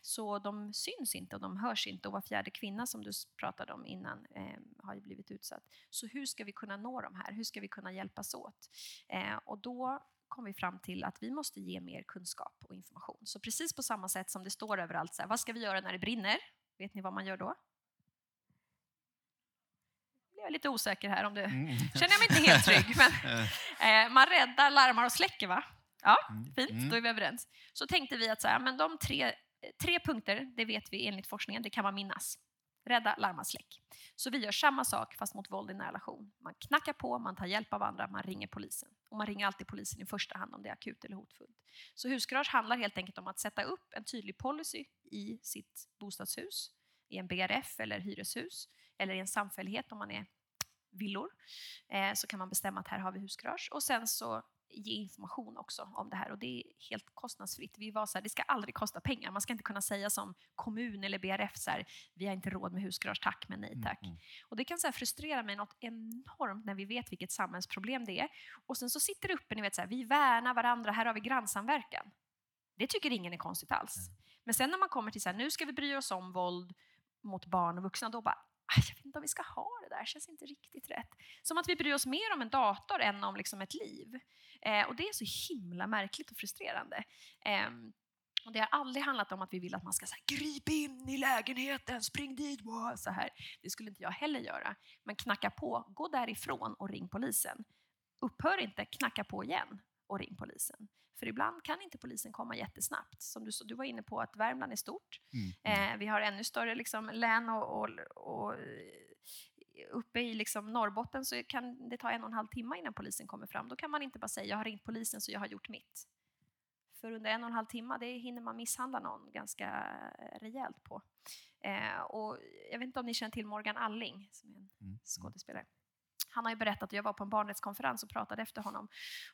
Så de syns inte och de hörs inte och var fjärde kvinna som du pratade om innan eh, har ju blivit utsatt. Så hur ska vi kunna nå de här? Hur ska vi kunna hjälpas åt? Eh, och då kom vi fram till att vi måste ge mer kunskap och information. Så precis på samma sätt som det står överallt, så här, vad ska vi göra när det brinner? Vet ni vad man gör då? Jag lite osäker här om det Mm. känner jag mig inte helt trygg. Men, Eh, eh, man räddar, larmar och släcker va? Ja, mm, fint, mm. då är vi överens. Så tänkte vi att så här, men de tre, tre punkter, det vet vi enligt forskningen, det kan man minnas. Rädda, larma, släck. Så vi gör samma sak fast mot våld i nära relation. Man knackar på, man tar hjälp av andra, man ringer polisen. Och man ringer alltid polisen i första hand om det är akut eller hotfullt. Så husgarage handlar helt enkelt om att sätta upp en tydlig policy i sitt bostadshus, i en BRF eller hyreshus, eller i en samfällighet om man är villor. Eh, så kan man bestämma att här har vi husgarage. Och sen så ge information också om det här och det är helt kostnadsfritt. Vi var så här, det ska aldrig kosta pengar. Man ska inte kunna säga som kommun eller BRF så här, vi har inte råd med husgarage, tack men nej tack. Mm, mm. Och det kan så frustrera mig något enormt när vi vet vilket samhällsproblem det är. Och sen så sitter det uppe, ni vet så här, vi värnar varandra, här har vi grannsamverkan. Det tycker ingen är konstigt alls. Men sen när man kommer till så här, nu ska vi bry oss om våld mot barn och vuxna, då bara, "Aj, jag vet inte om vi ska ha det där, det känns inte riktigt rätt. Som att vi bryr oss mer om en dator än om liksom ett liv. Eh, och det är så himla märkligt och frustrerande. Eh, och det har aldrig handlat om att vi vill att man ska säga grip in i lägenheten, spring dit, wow, så här. Det skulle inte jag heller göra. Men knacka på, gå därifrån och ring polisen. Upphör inte, knacka på igen och ring polisen. För ibland kan inte polisen komma jättesnabbt. Som du, du var inne på att Värmland är stort. Mm, mm. Eh, vi har ännu större liksom, län och, och, och eh, uppe i liksom, Norrbotten så kan det ta en och en halv timme innan polisen kommer fram. Då kan man inte bara säga jag har ringt polisen så jag har gjort mitt. För under en och en halv timme det hinner man misshandla någon ganska eh, rejält på. Eh, och jag vet inte om ni känner till Morgan Alling som är en Mm. skådespelare. Han har ju berättat, jag var på en barnrättskonferens och pratade efter honom.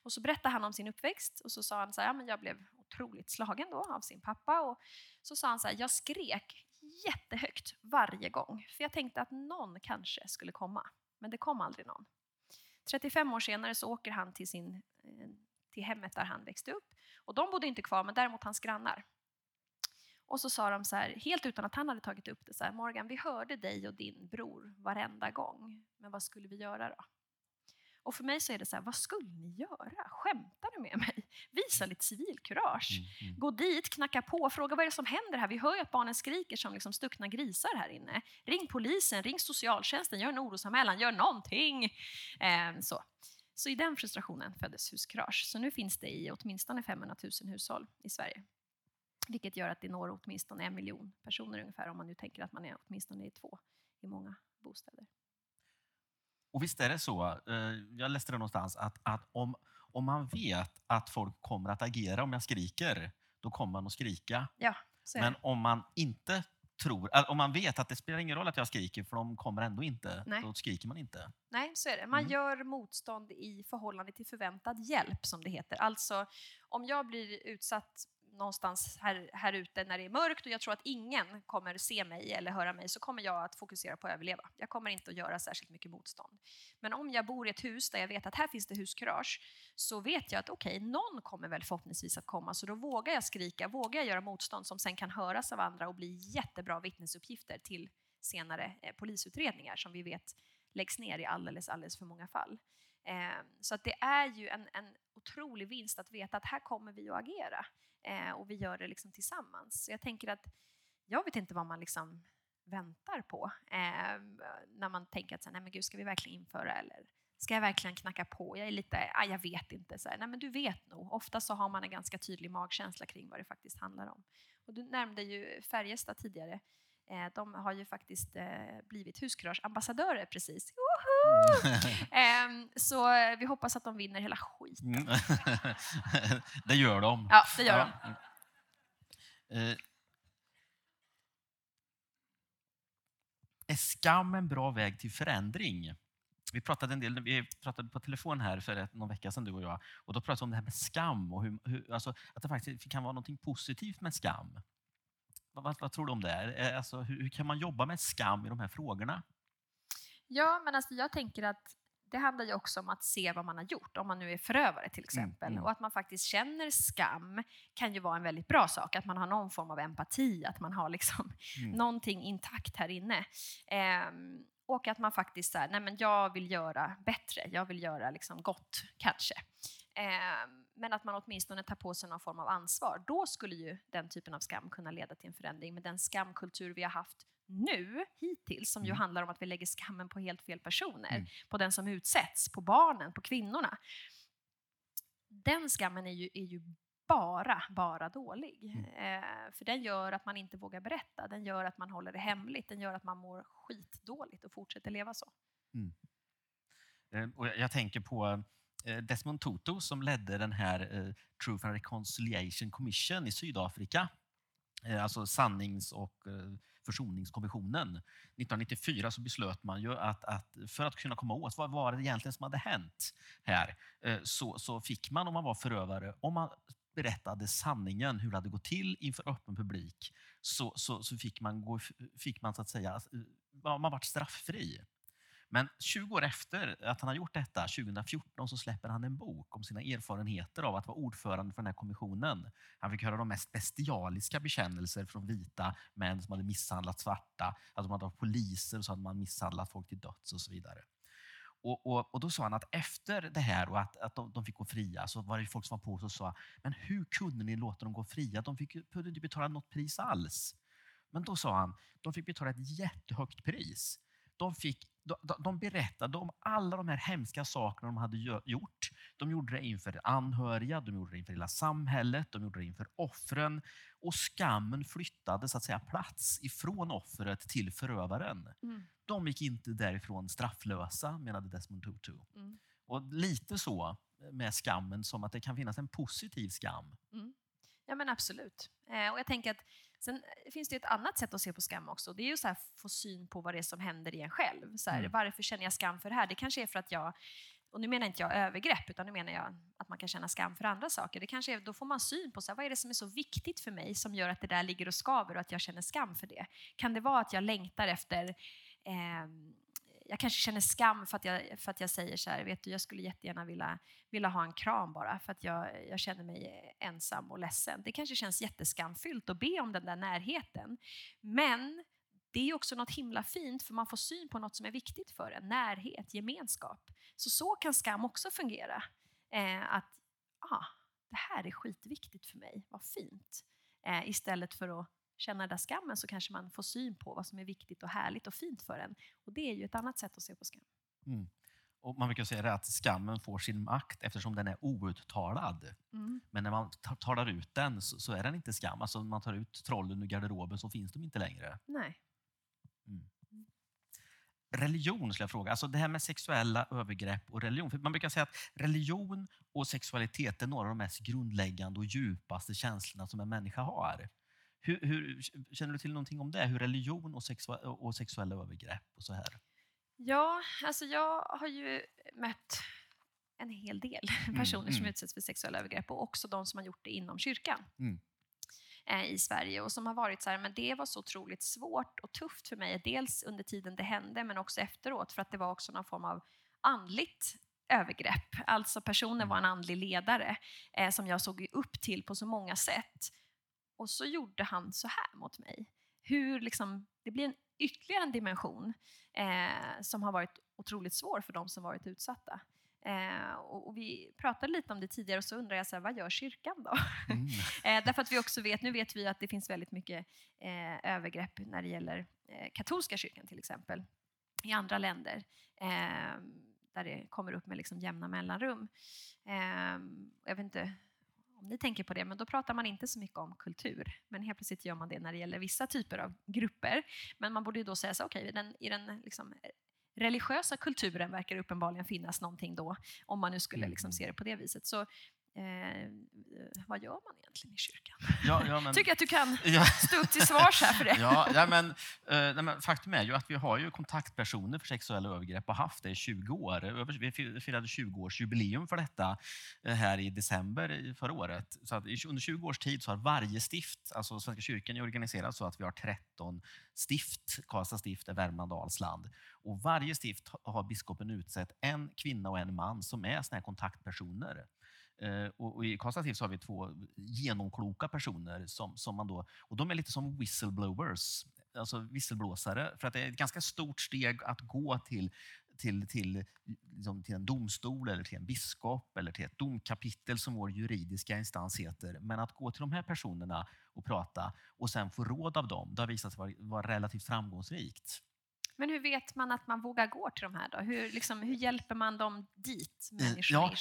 Och så berättade han om sin uppväxt och så sa han så här, ja, men jag blev otroligt slagen då av sin pappa. Och så sa han så här, jag skrek jättehögt varje gång. För jag tänkte att någon kanske skulle komma. Men det kom aldrig någon. 35 år senare så åker han till, sin, eh, till hemmet där han växte upp. Och de bodde inte kvar, men däremot hans grannar. Och så sa de så här, helt utan att han hade tagit upp det, så här, Morgan, vi hörde dig och din bror varenda gång, men vad skulle vi göra då? Och för mig så är det så här, vad skulle ni göra? Skämtar du med mig? Visa lite civilkurage. Mm, mm. Gå dit, knacka på, fråga vad är det som händer här? Vi hör ju att barnen skriker som liksom stuckna grisar här inne. Ring polisen, ring socialtjänsten, gör en orosanmälan, gör någonting. Eh, så. så i den frustrationen föddes Huskurage. Så nu finns det i åtminstone 500 000 hushåll i Sverige. Vilket gör att det når åtminstone en miljon personer ungefär, om man nu tänker att man är åtminstone i två i många bostäder. Och visst är det så, eh, jag läste det någonstans, att, att om, om man vet att folk kommer att agera om jag skriker, då kommer man att skrika. Ja, Men om man inte tror, äh, om man vet att det spelar ingen roll att jag skriker för de kommer ändå inte, Nej. då skriker man inte. Nej, så är det. Man Mm. gör motstånd i förhållande till förväntad hjälp, som det heter. Alltså, om jag blir utsatt någonstans här, här ute när det är mörkt och jag tror att ingen kommer se mig eller höra mig så kommer jag att fokusera på att överleva. Jag kommer inte att göra särskilt mycket motstånd. Men om jag bor i ett hus där jag vet att här finns det huskurage så vet jag att okej, någon kommer väl förhoppningsvis att komma så då vågar jag skrika, vågar jag göra motstånd som sen kan höras av andra och bli jättebra vittnesuppgifter till senare eh, polisutredningar som vi vet läggs ner i alldeles, alldeles för många fall. Ehm, så att det är ju en, en otrolig vinst att veta att här kommer vi att agera eh, och vi gör det liksom tillsammans. Så jag tänker att jag vet inte vad man liksom väntar på ehm, när man tänker att så här, nej men gud, ska vi verkligen införa eller ska jag verkligen knacka på? Jag är lite, ah, jag vet inte. Så här, nej men du vet nog. Ofta så har man en ganska tydlig magkänsla kring vad det faktiskt handlar om. Och du nämnde ju Färjestad tidigare. Eh, de har ju faktiskt blivit blivit huskurörsambassadörer precis. Mm. Ehm, så vi hoppas att de vinner hela skiten. Mm. det gör de. Ja, det gör de. Eh, Är skam en bra väg till förändring? Vi pratade en del, vi pratade på telefon här för någon vecka sedan du och jag och då pratade vi om det här med skam och hur, hur, alltså, att det faktiskt kan vara något positivt med skam. Vad, vad, vad tror du om det? Alltså, hur, hur kan man jobba med skam i de här frågorna? Ja, men alltså jag tänker att det handlar ju också om att se vad man har gjort, om man nu är förövare till exempel. mm. Och att man faktiskt känner skam kan ju vara en väldigt bra sak. Att man har någon form av empati, att man har liksom Mm. någonting intakt här inne. Ehm, och att man faktiskt säger, nej men jag vill göra bättre, jag vill göra liksom gott kanske. Ehm, men att man åtminstone tar på sig någon form av ansvar. Då skulle ju den typen av skam kunna leda till en förändring. Men den skamkultur vi har haft nu, hittills, som ju Mm. handlar om att vi lägger skammen på helt fel personer, Mm. på den som utsätts, på barnen, på kvinnorna. Den skammen är ju, är ju bara, bara dålig. Mm. Eh, för den gör att man inte vågar berätta, den gör att man håller det hemligt, den gör att man mår skitdåligt och fortsätter leva så. Eh, Och jag, jag tänker på eh, Desmond Tutu som ledde den här eh, Truth and Reconciliation Commission i Sydafrika. Eh, alltså sannings och eh, försoningskommissionen. 1994 så beslöt man ju att, att för att kunna komma åt vad var det egentligen som hade hänt här, eh, så, så fick man om man var förövare, om man berättade sanningen, hur det hade gått till inför öppen publik, så, så, så fick man, gå, fick man så att säga, eh, man vart strafffri. Men 20 år efter att han har gjort detta, 2014, så släpper han en bok om sina erfarenheter av att vara ordförande för den här kommissionen. Han fick höra de mest bestialiska bekännelser från vita män som hade misshandlat svarta, alltså, att de hade varit poliser och så hade man misshandlat folk till döds och så vidare. Och, och, och Då sa han att efter det här och att, att de, de fick gå fria så var det folk som var på oss och sa men hur kunde ni låta dem gå fria? De fick, kunde behövde inte betala något pris alls. Men då sa han, de fick betala ett jättehögt pris. De, fick, de, de- de berättade om alla de här hemska sakerna de hade gjort. De gjorde det inför anhöriga, de gjorde det inför hela samhället, de gjorde det inför offren. Och skammen flyttade så att säga plats ifrån offret till förövaren. De gick inte därifrån strafflösa, menade Desmond Tutu. Mm. Och lite så med skammen, som att det kan finnas en positiv skam. Ja men absolut. Eh, och jag tänker att sen finns det ett annat sätt att se på skam också. Det är ju så här få syn på vad det är som händer i en själv. Så här, Mm. Varför känner jag skam för det här? Det kanske är för att jag och nu menar inte jag övergrepp, utan nu menar jag att man kan känna skam för andra saker. Det kanske är, då får man syn på så här, vad är det som är så viktigt för mig som gör att det där ligger och skaver och att jag känner skam för det. Kan det vara att jag längtar efter ehm, jag kanske känner skam för att jag, för att jag säger så här, vet du, jag skulle jättegärna vilja, vilja ha en kram bara för att jag, jag känner mig ensam och ledsen. Det kanske känns jätteskamfyllt att be om den där närheten. Men det är också något himla fint för man får syn på något som är viktigt för en. Närhet, gemenskap. Så så kan skam också fungera. Eh, att ah, det här är skitviktigt för mig, vad fint. Eh, istället för att känna den där skammen så kanske man får syn på vad som är viktigt och härligt och fint för en. Och det är ju ett annat sätt att se på skam. Och man brukar säga att skammen får sin makt eftersom den är outtalad. Men när man ta- talar ut den så, så är den inte skam. Alltså man tar ut trollen ur garderoben så finns de inte längre. Nej. Religion skulle jag fråga. Alltså det här med sexuella övergrepp och religion. För man brukar säga att religion och sexualitet är några av de mest grundläggande och djupaste känslorna som en människa har. Hur, hur, känner du till någonting om det? Hur religion och, sexua- och sexuella övergrepp och så här? Ja, alltså jag har ju mött en hel del personer som mm. utsätts för sexuella övergrepp och också de som har gjort det inom kyrkan Mm. eh, i Sverige och som har varit så här, men det var så otroligt svårt och tufft för mig, dels under tiden det hände men också efteråt för att det var också någon form av andligt övergrepp. Alltså personen var en andlig ledare eh, som jag såg upp till på så många sätt. Och så gjorde han så här mot mig. Hur liksom, det blir en ytterligare en dimension eh, som har varit otroligt svår för de som varit utsatta. Eh, och, och vi pratade lite om det tidigare och så undrar jag så här, vad gör kyrkan då? Mm. Eh, därför att vi också vet, nu vet vi att det finns väldigt mycket eh, övergrepp när det gäller eh, katolska kyrkan till exempel i andra länder eh, där det kommer upp med liksom jämna mellanrum. Jag vet inte om ni tänker på det, men då pratar man inte så mycket om kultur. Men helt plötsligt gör man det när det gäller vissa typer av grupper. Men man borde ju då säga så, okej, okay, i den liksom, religiösa kulturen verkar uppenbarligen finnas någonting då, om man nu skulle liksom Mm. se det på det viset. Så eh, vad gör man egentligen i kyrkan? Ja, ja, men, Tycker att du kan ja, stå upp till svars här för det. ja, ja, men, eh, nej, men faktum är ju att vi har ju kontaktpersoner för sexuella övergrepp och haft det i 20 år. Över- Vi fir- firade 20-årsjubileum för detta eh, här i december förra året. Så att under 20 års tid så har varje stift, alltså Svenska kyrkan är organiserad så att vi har 13 stift. Karlstad stift är Värmland och Dalsland. Och varje stift ha- har biskopen utsett en kvinna och en man som är såna här kontaktpersoner. Eh, och, och I Karlstad så har vi två genomkloka personer som, som man då, och de är lite som whistleblowers, alltså visselblåsare. För att det är ett ganska stort steg att gå till till, till, liksom till en domstol, eller till en biskop eller till ett domkapitel som vår juridiska instans heter. Men att gå till de här personerna och prata och sen få råd av dem, det har visat sig vara, vara relativt framgångsrikt. Men hur vet man att man vågar gå till de här då? Hur, liksom, hur hjälper man dem dit, Eh,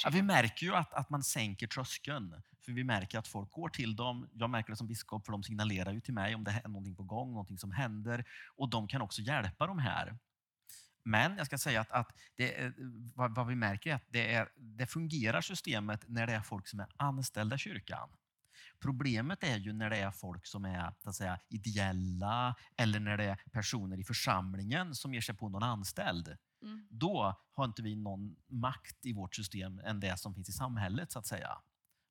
Ja, vi märker ju att, att man sänker tröskeln. För vi märker att folk går till dem. Jag märker det som biskop, för de signalerar ju till mig om det är någonting på gång, någonting som händer. Och de kan också hjälpa de här. Men jag ska säga att, att det, är- vad, vad vi märker är att det, är, det fungerar systemet när det är folk som är anställda i kyrkan. Problemet är ju när det är folk som är att säga, ideella eller när det är personer i församlingen som ger sig på någon anställd Mm. då har inte vi någon makt i vårt system än det som finns i samhället så att säga.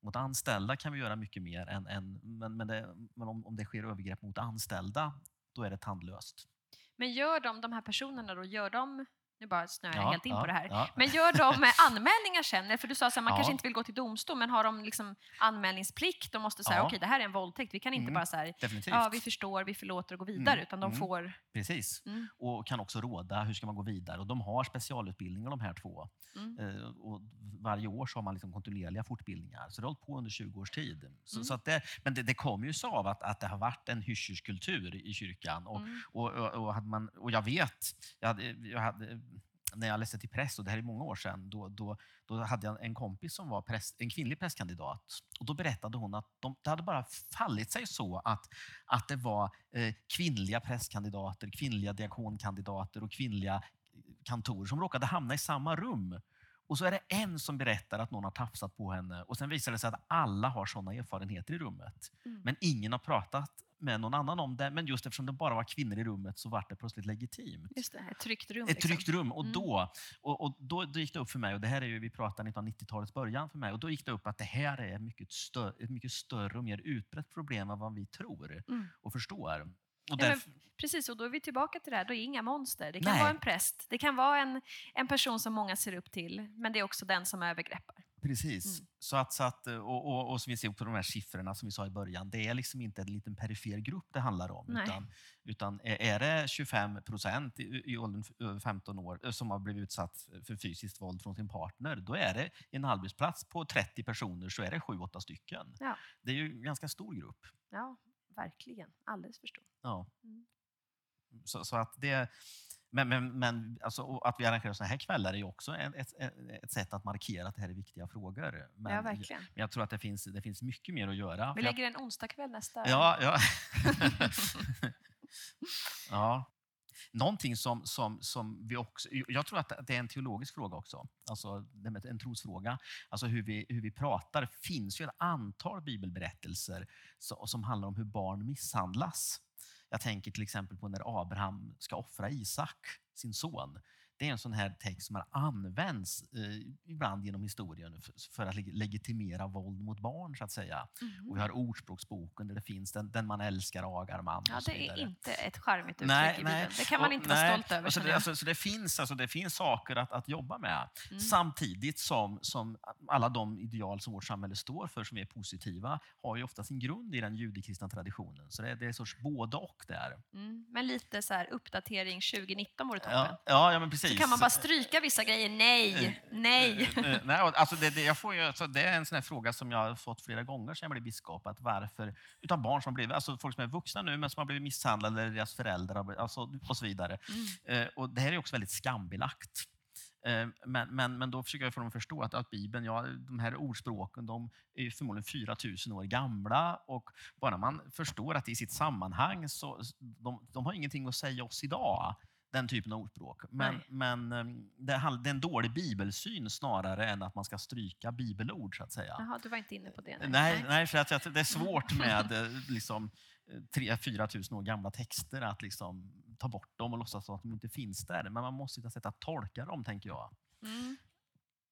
Mot anställda kan vi göra mycket mer, än, än, men, men, det, men om, om det sker övergrepp mot anställda, då är det tandlöst. Men gör de, de här personerna då, gör de, nu bara snöar jag Ja, helt in ja, på det här, ja. men gör de anmälningar sen? För du sa att man kanske inte vill gå till domstol, men har de liksom anmälningsplikt? De måste säga, Ja. okej det här är en våldtäkt, vi kan inte Mm. bara säga, ja vi förstår, vi förlåter och går vidare, Mm, utan de mm. får... Precis. Mm, Och kan också råda hur ska man gå vidare. Och de har specialutbildningar de här två. mm. Eh, och varje år så har man liksom kontinuerliga fortbildningar. Så det har hållit på under 20 års tid. Så, Mm. så att det, men det, det kommer ju sig av att, att det har varit en hysch-hysch-kultur i kyrkan. Och. Och, och, och, hade man, och jag vet, jag hade, jag hade, när jag läste till präst, och det här är många år sedan, då, då, då hade jag en kompis som var präst, en kvinnlig prästkandidat. Och då berättade hon att de, det hade bara fallit sig så att, att det var eh, kvinnliga prästkandidater, kvinnliga diakonkandidater och kvinnliga kantorer som råkade hamna i samma rum. Och så är det en som berättar att någon har tafsat på henne och sen visar det sig att alla har sådana erfarenheter i rummet. Mm. Men ingen har pratat med någon annan om det. Men just eftersom det bara var kvinnor i rummet så var det plötsligt legitimt. Just det, ett tryggt rum. Ett liksom. tryggt rum. Och, Mm. då, och, och då, då gick det upp för mig, och det här är ju, vi pratar 1990-talets början för mig, och då gick det upp att det här är mycket stö, ett mycket större och mer utbrett problem än vad vi tror Mm. och förstår. Och men- därför, Precis, och då är vi tillbaka till det här, då är inga monster. Det kan Nej. vara en präst, det kan vara en, en person som många ser upp till, men det är också den som övergreppar. Precis. Mm. Så att, så att, och, och, och som vi ser på de här siffrorna som vi sa i början, det är liksom inte en liten perifer grupp det handlar om. Nej. Utan, utan är det 25 procent i, i åldern över 15 år eh, som har blivit utsatt för fysiskt våld från sin partner, då är det i en arbetsplats på 30 personer så är det 7-8 stycken. Ja. Det är ju en ganska stor grupp. Ja, verkligen. Alldeles för stor. Ja. Mm. Så, så att det... Men, men, men alltså, att vi arrangerar såna här kvällar är också ett, ett, ett sätt att markera att det här är viktiga frågor. Men, ja, verkligen. men jag tror att det finns, det finns mycket mer att göra. Vi lägger en onsdagkväll nästa... Ja, ja. ja. Någonting som, som, som vi också... Jag tror att det är en teologisk fråga också. Alltså en trosfråga. Alltså hur vi, hur vi pratar. Det finns ju ett antal bibelberättelser som handlar om hur barn misshandlas. Jag tänker till exempel på när Abraham ska offra Isak, sin son. Det är en sån här text som har använts eh, ibland genom historien för, för att leg- legitimera våld mot barn, så att säga. Mhm. Och vi har Ordspråksboken där det finns den, den man älskar agar man. Ja, och det är inte ett charmigt uttryck Nej, i Bibeln. nej. Det kan man Och- inte vara nej, stolt över. Alltså det, alltså, så det, finns, alltså det finns saker att, att jobba med. Mm. Samtidigt som, som alla de ideal som vårt samhälle står för, som är positiva, har ju ofta sin grund i den judekristna traditionen. Så det, det är en sorts både och där. Mm. Men lite så här uppdatering 2019 vore toppen. Ja, ja, ja, men precis. Så kan man bara stryka vissa grejer. Nej, nej. Nej, alltså det, det, jag får ju, alltså det är en sån fråga som jag har fått flera gånger sedan jag blev biskop. Att varför, utav barn som blivit, alltså folk som är vuxna nu men som har blivit misshandlade, eller deras föräldrar alltså, och så vidare. Mm. Eh, och det här är också väldigt skambelagt. Eh, Men, men, men då försöker jag få dem att förstå att, att Bibeln, ja, de här ordspråken, de är förmodligen 4000 år gamla och bara man förstår att i sitt sammanhang så de, de har ingenting att säga oss idag, den typen av ordspråk. Men, Nej. men eh, det, är en dålig bibelsyn snarare än att man ska stryka bibelord så att säga. Jaha, du var inte inne på det? Nej, nej, för att det är svårt med eh, liksom, 3-4 tusen år gamla texter att liksom ta bort dem och låtsas som att de inte finns där. Men man måste hitta sätt att tolka dem, tänker jag. Mm.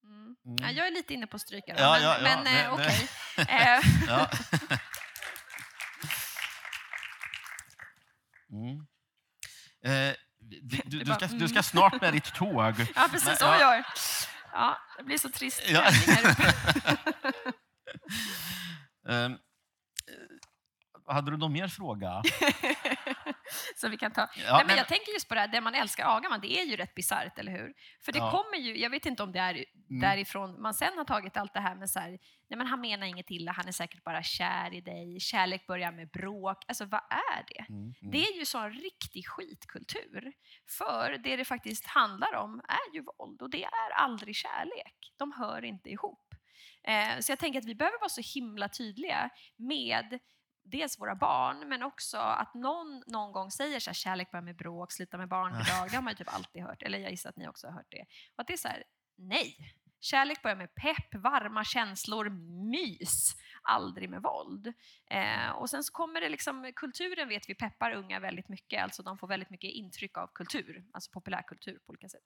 Mm. Mm. Ja, jag är lite inne på stryka då, Ja, men, ja, men eh, det- okej. Eh, Ja. Mm. Du, du, Det du, ska, mm. du ska snart med ditt tåg. ja, precis. Men, Så ja. det blir så trist Ja. stämning här uppe. Eh, hade du någon mer fråga? Så vi kan ta. Ja, Nej, men men- jag tänker just på det här, det man älskar agar man, det är ju rätt bisarrt, eller hur? För det Ja. kommer ju, jag vet inte om det är Mm. därifrån man sen har tagit allt det här med så här, nej men han menar inget illa, han är säkert bara kär i dig, kärlek börjar med bråk. Alltså vad är det? Mm, mm. Det är ju sån riktig skitkultur. För det det faktiskt handlar om är ju våld och det är aldrig kärlek. De hör inte ihop. Eh, så jag tänker att vi behöver vara så himla tydliga med dels våra barn, men också att någon någon gång säger så här, kärlek börjar med bråk, sluta med barnbidrag. Det har man ju typ alltid hört, eller jag gissar att ni också har hört det. Och att det är så här, nej. Kärlek börjar med pepp, varma känslor, mys, aldrig med våld. Eh, och sen så kommer det liksom, kulturen vet vi peppar unga väldigt mycket, alltså de får väldigt mycket intryck av kultur, alltså populärkultur på olika sätt.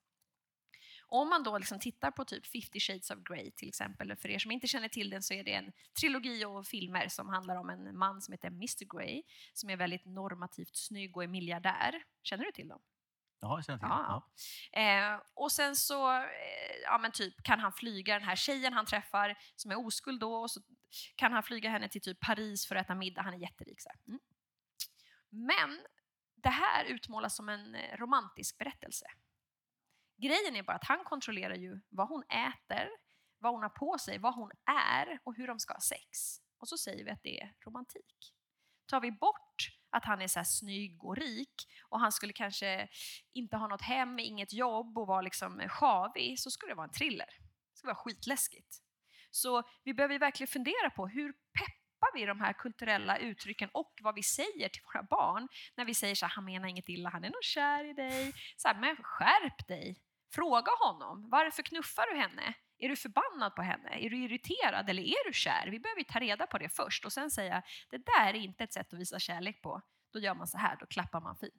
Om man då liksom tittar på typ 50 shades of Grey till exempel, för er som inte känner till den så är det en trilogi av filmer som handlar om en man som heter Mr Grey, som är väldigt normativt snygg och är miljardär. Känner du till dem? Ja, jag känner till. Ja, Ja. Eh, och sen så eh, ja, men typ, kan han flyga den här tjejen han träffar som är oskuld då och så kan han flyga henne till typ Paris för att äta middag. Han är jätterik. Så. Mm. Men det här utmålas som en eh, romantisk berättelse. Grejen är bara att han kontrollerar ju vad hon äter, vad hon har på sig, vad hon är och hur de ska ha sex. Och så säger vi att det är romantik. Tar vi bort att han är så här snygg och rik och han skulle kanske inte ha något hem, inget jobb och vara liksom sjavig så skulle det vara en thriller. Det skulle vara skitläskigt. Så vi behöver verkligen fundera på hur peppar vi de här kulturella uttrycken och vad vi säger till våra barn när vi säger så här, han menar inget illa, han är nog kär i dig. Så här, men skärp dig! Fråga honom, varför knuffar du henne? Är du förbannad på henne? Är du irriterad eller är du kär? Vi behöver ju ta reda på det först och sen säga, det där är inte ett sätt att visa kärlek på. Då gör man så här, då klappar man fint.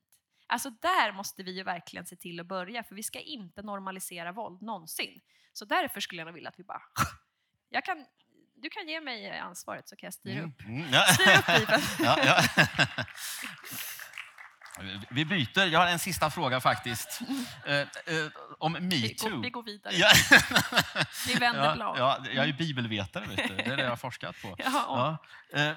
Alltså där måste vi ju verkligen se till att börja, för vi ska inte normalisera våld någonsin. Så därför skulle jag nog vilja att vi bara... Jag kan, du kan ge mig ansvaret så kan jag styra Mm, upp. mm, ja. Styr upp Bibeln. ja, ja. Vi byter. Jag har en sista fråga faktiskt. Eh, eh, om metoo. vi går vidare. Ja. Vi vänder blad. ja, jag är ju bibelvetare, vet du. det är det jag har forskat på. Ja. Eh,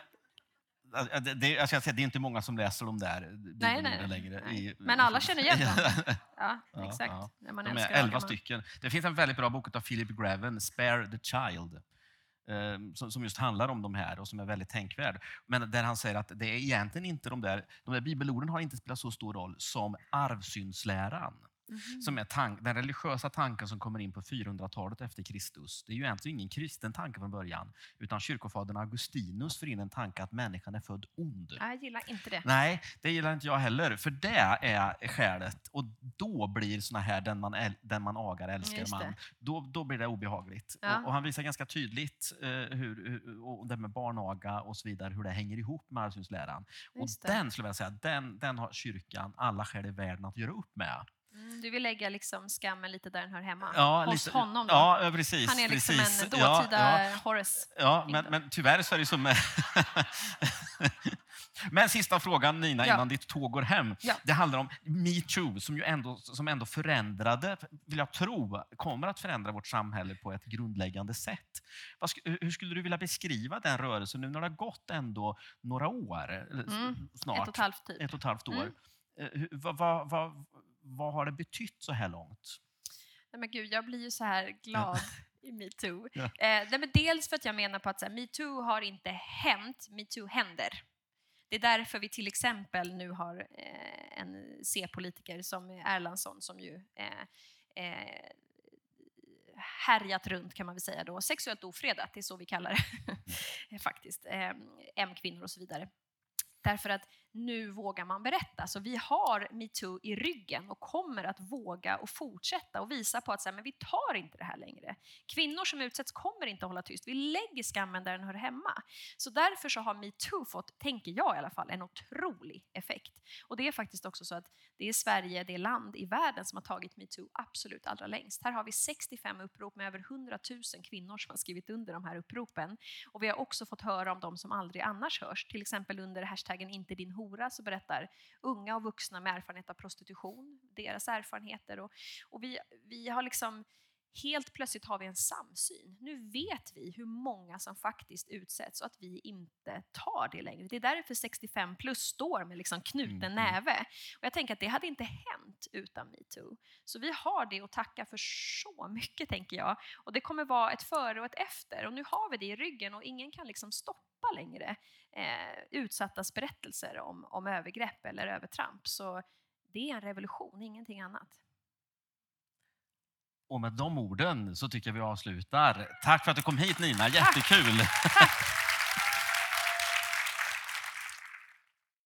det, det, jag ska säga, det är inte många som läser de där nej, nej. längre. nej. I, Men alla känner igen dem. Ja, Ja, Ja, exakt. ja. När man de är elva stycken. Det finns en väldigt bra bok av Philip Graven, Spare the Child, Eh, som, just handlar om de här och som är väldigt tänkvärd. Men där han säger att det är egentligen inte de där, de där bibelorden har inte spelat så stor roll som arvsynsläran. Mhm. Som är tank, den religiösa tanken som kommer in på 400-talet efter Kristus. Det är ju egentligen ingen kristen tanke från början. Utan kyrkofadern Augustinus för in en tanke att människan är född ond. Jag gillar inte det. Nej, det gillar inte jag heller. För det är skälet. Och då blir såna här den man, äl- den man agar älskar man. Då, då blir det obehagligt. Ja. Och, och han visar ganska tydligt eh, hur, hur, och det med barnaga och så vidare, hur det hänger ihop med arvsyndsläran. Och den skulle jag säga, den, den har kyrkan alla skäl i världen att göra upp med. Mm, du vill lägga liksom skammen lite där den hör hemma? Ja, Hos lite- honom då? Ja, ja, precis. Han är liksom precis. en Ja, dåtida ja. Horace. Ja, men, men tyvärr så är det som med... men sista frågan Nina, Ja. innan ditt tåg går hem. Ja. Det handlar om metoo som ju ändå, som ändå förändrade, vill jag tro, kommer att förändra vårt samhälle på ett grundläggande sätt. Hur skulle du vilja beskriva den rörelsen nu när det har gått ändå några år? Mm, Snart. Ett och ett halvt typ. ett och ett halvt år. Mm. Eh, Vad, vad, vad, vad har det betytt så här långt? Nej, men gud, jag blir ju så här glad i metoo. Ja. Eh, nej, men dels för att jag menar på att här, metoo har inte hänt, metoo händer. Det är därför vi till exempel nu har eh, en C-politiker som Erlandsson som ju eh, eh, härjat runt kan man väl säga då. Sexuellt ofredat, det är så vi kallar det faktiskt. Eh, M-kvinnor och så vidare. Därför att nu vågar man berätta. Så vi har metoo i ryggen och kommer att våga och fortsätta och visa på att så här, men vi tar inte det här längre. Kvinnor som utsätts kommer inte att hålla tyst. Vi lägger skammen där den hör hemma. Så därför så har metoo fått, tänker jag i alla fall, en otrolig effekt. Och det är faktiskt också så att det är Sverige, det land i världen som har tagit metoo absolut allra längst. Här har vi 65 upprop med över 100 000 kvinnor som har skrivit under de här uppropen. Och vi har också fått höra om de som aldrig annars hörs, till exempel under hashtaggen inte din hora så berättar unga och vuxna med erfarenhet av prostitution, deras erfarenheter. Och, och vi, vi har liksom helt plötsligt har vi en samsyn. Nu vet vi hur många som faktiskt utsätts och att vi inte tar det längre. Det är därför 65 plus står med liksom knuten mm. näve. Och jag tänker att det hade inte hänt utan metoo. Så vi har det att tacka för så mycket, tänker jag. Och det kommer vara ett före och ett efter. Och nu har vi det i ryggen och ingen kan liksom stoppa längre eh, utsattas berättelser om, om övergrepp eller övertramp. Så det är en revolution, ingenting annat. Och med de orden så tycker jag vi avslutar. Tack för att du kom hit Nina, jättekul! Tack.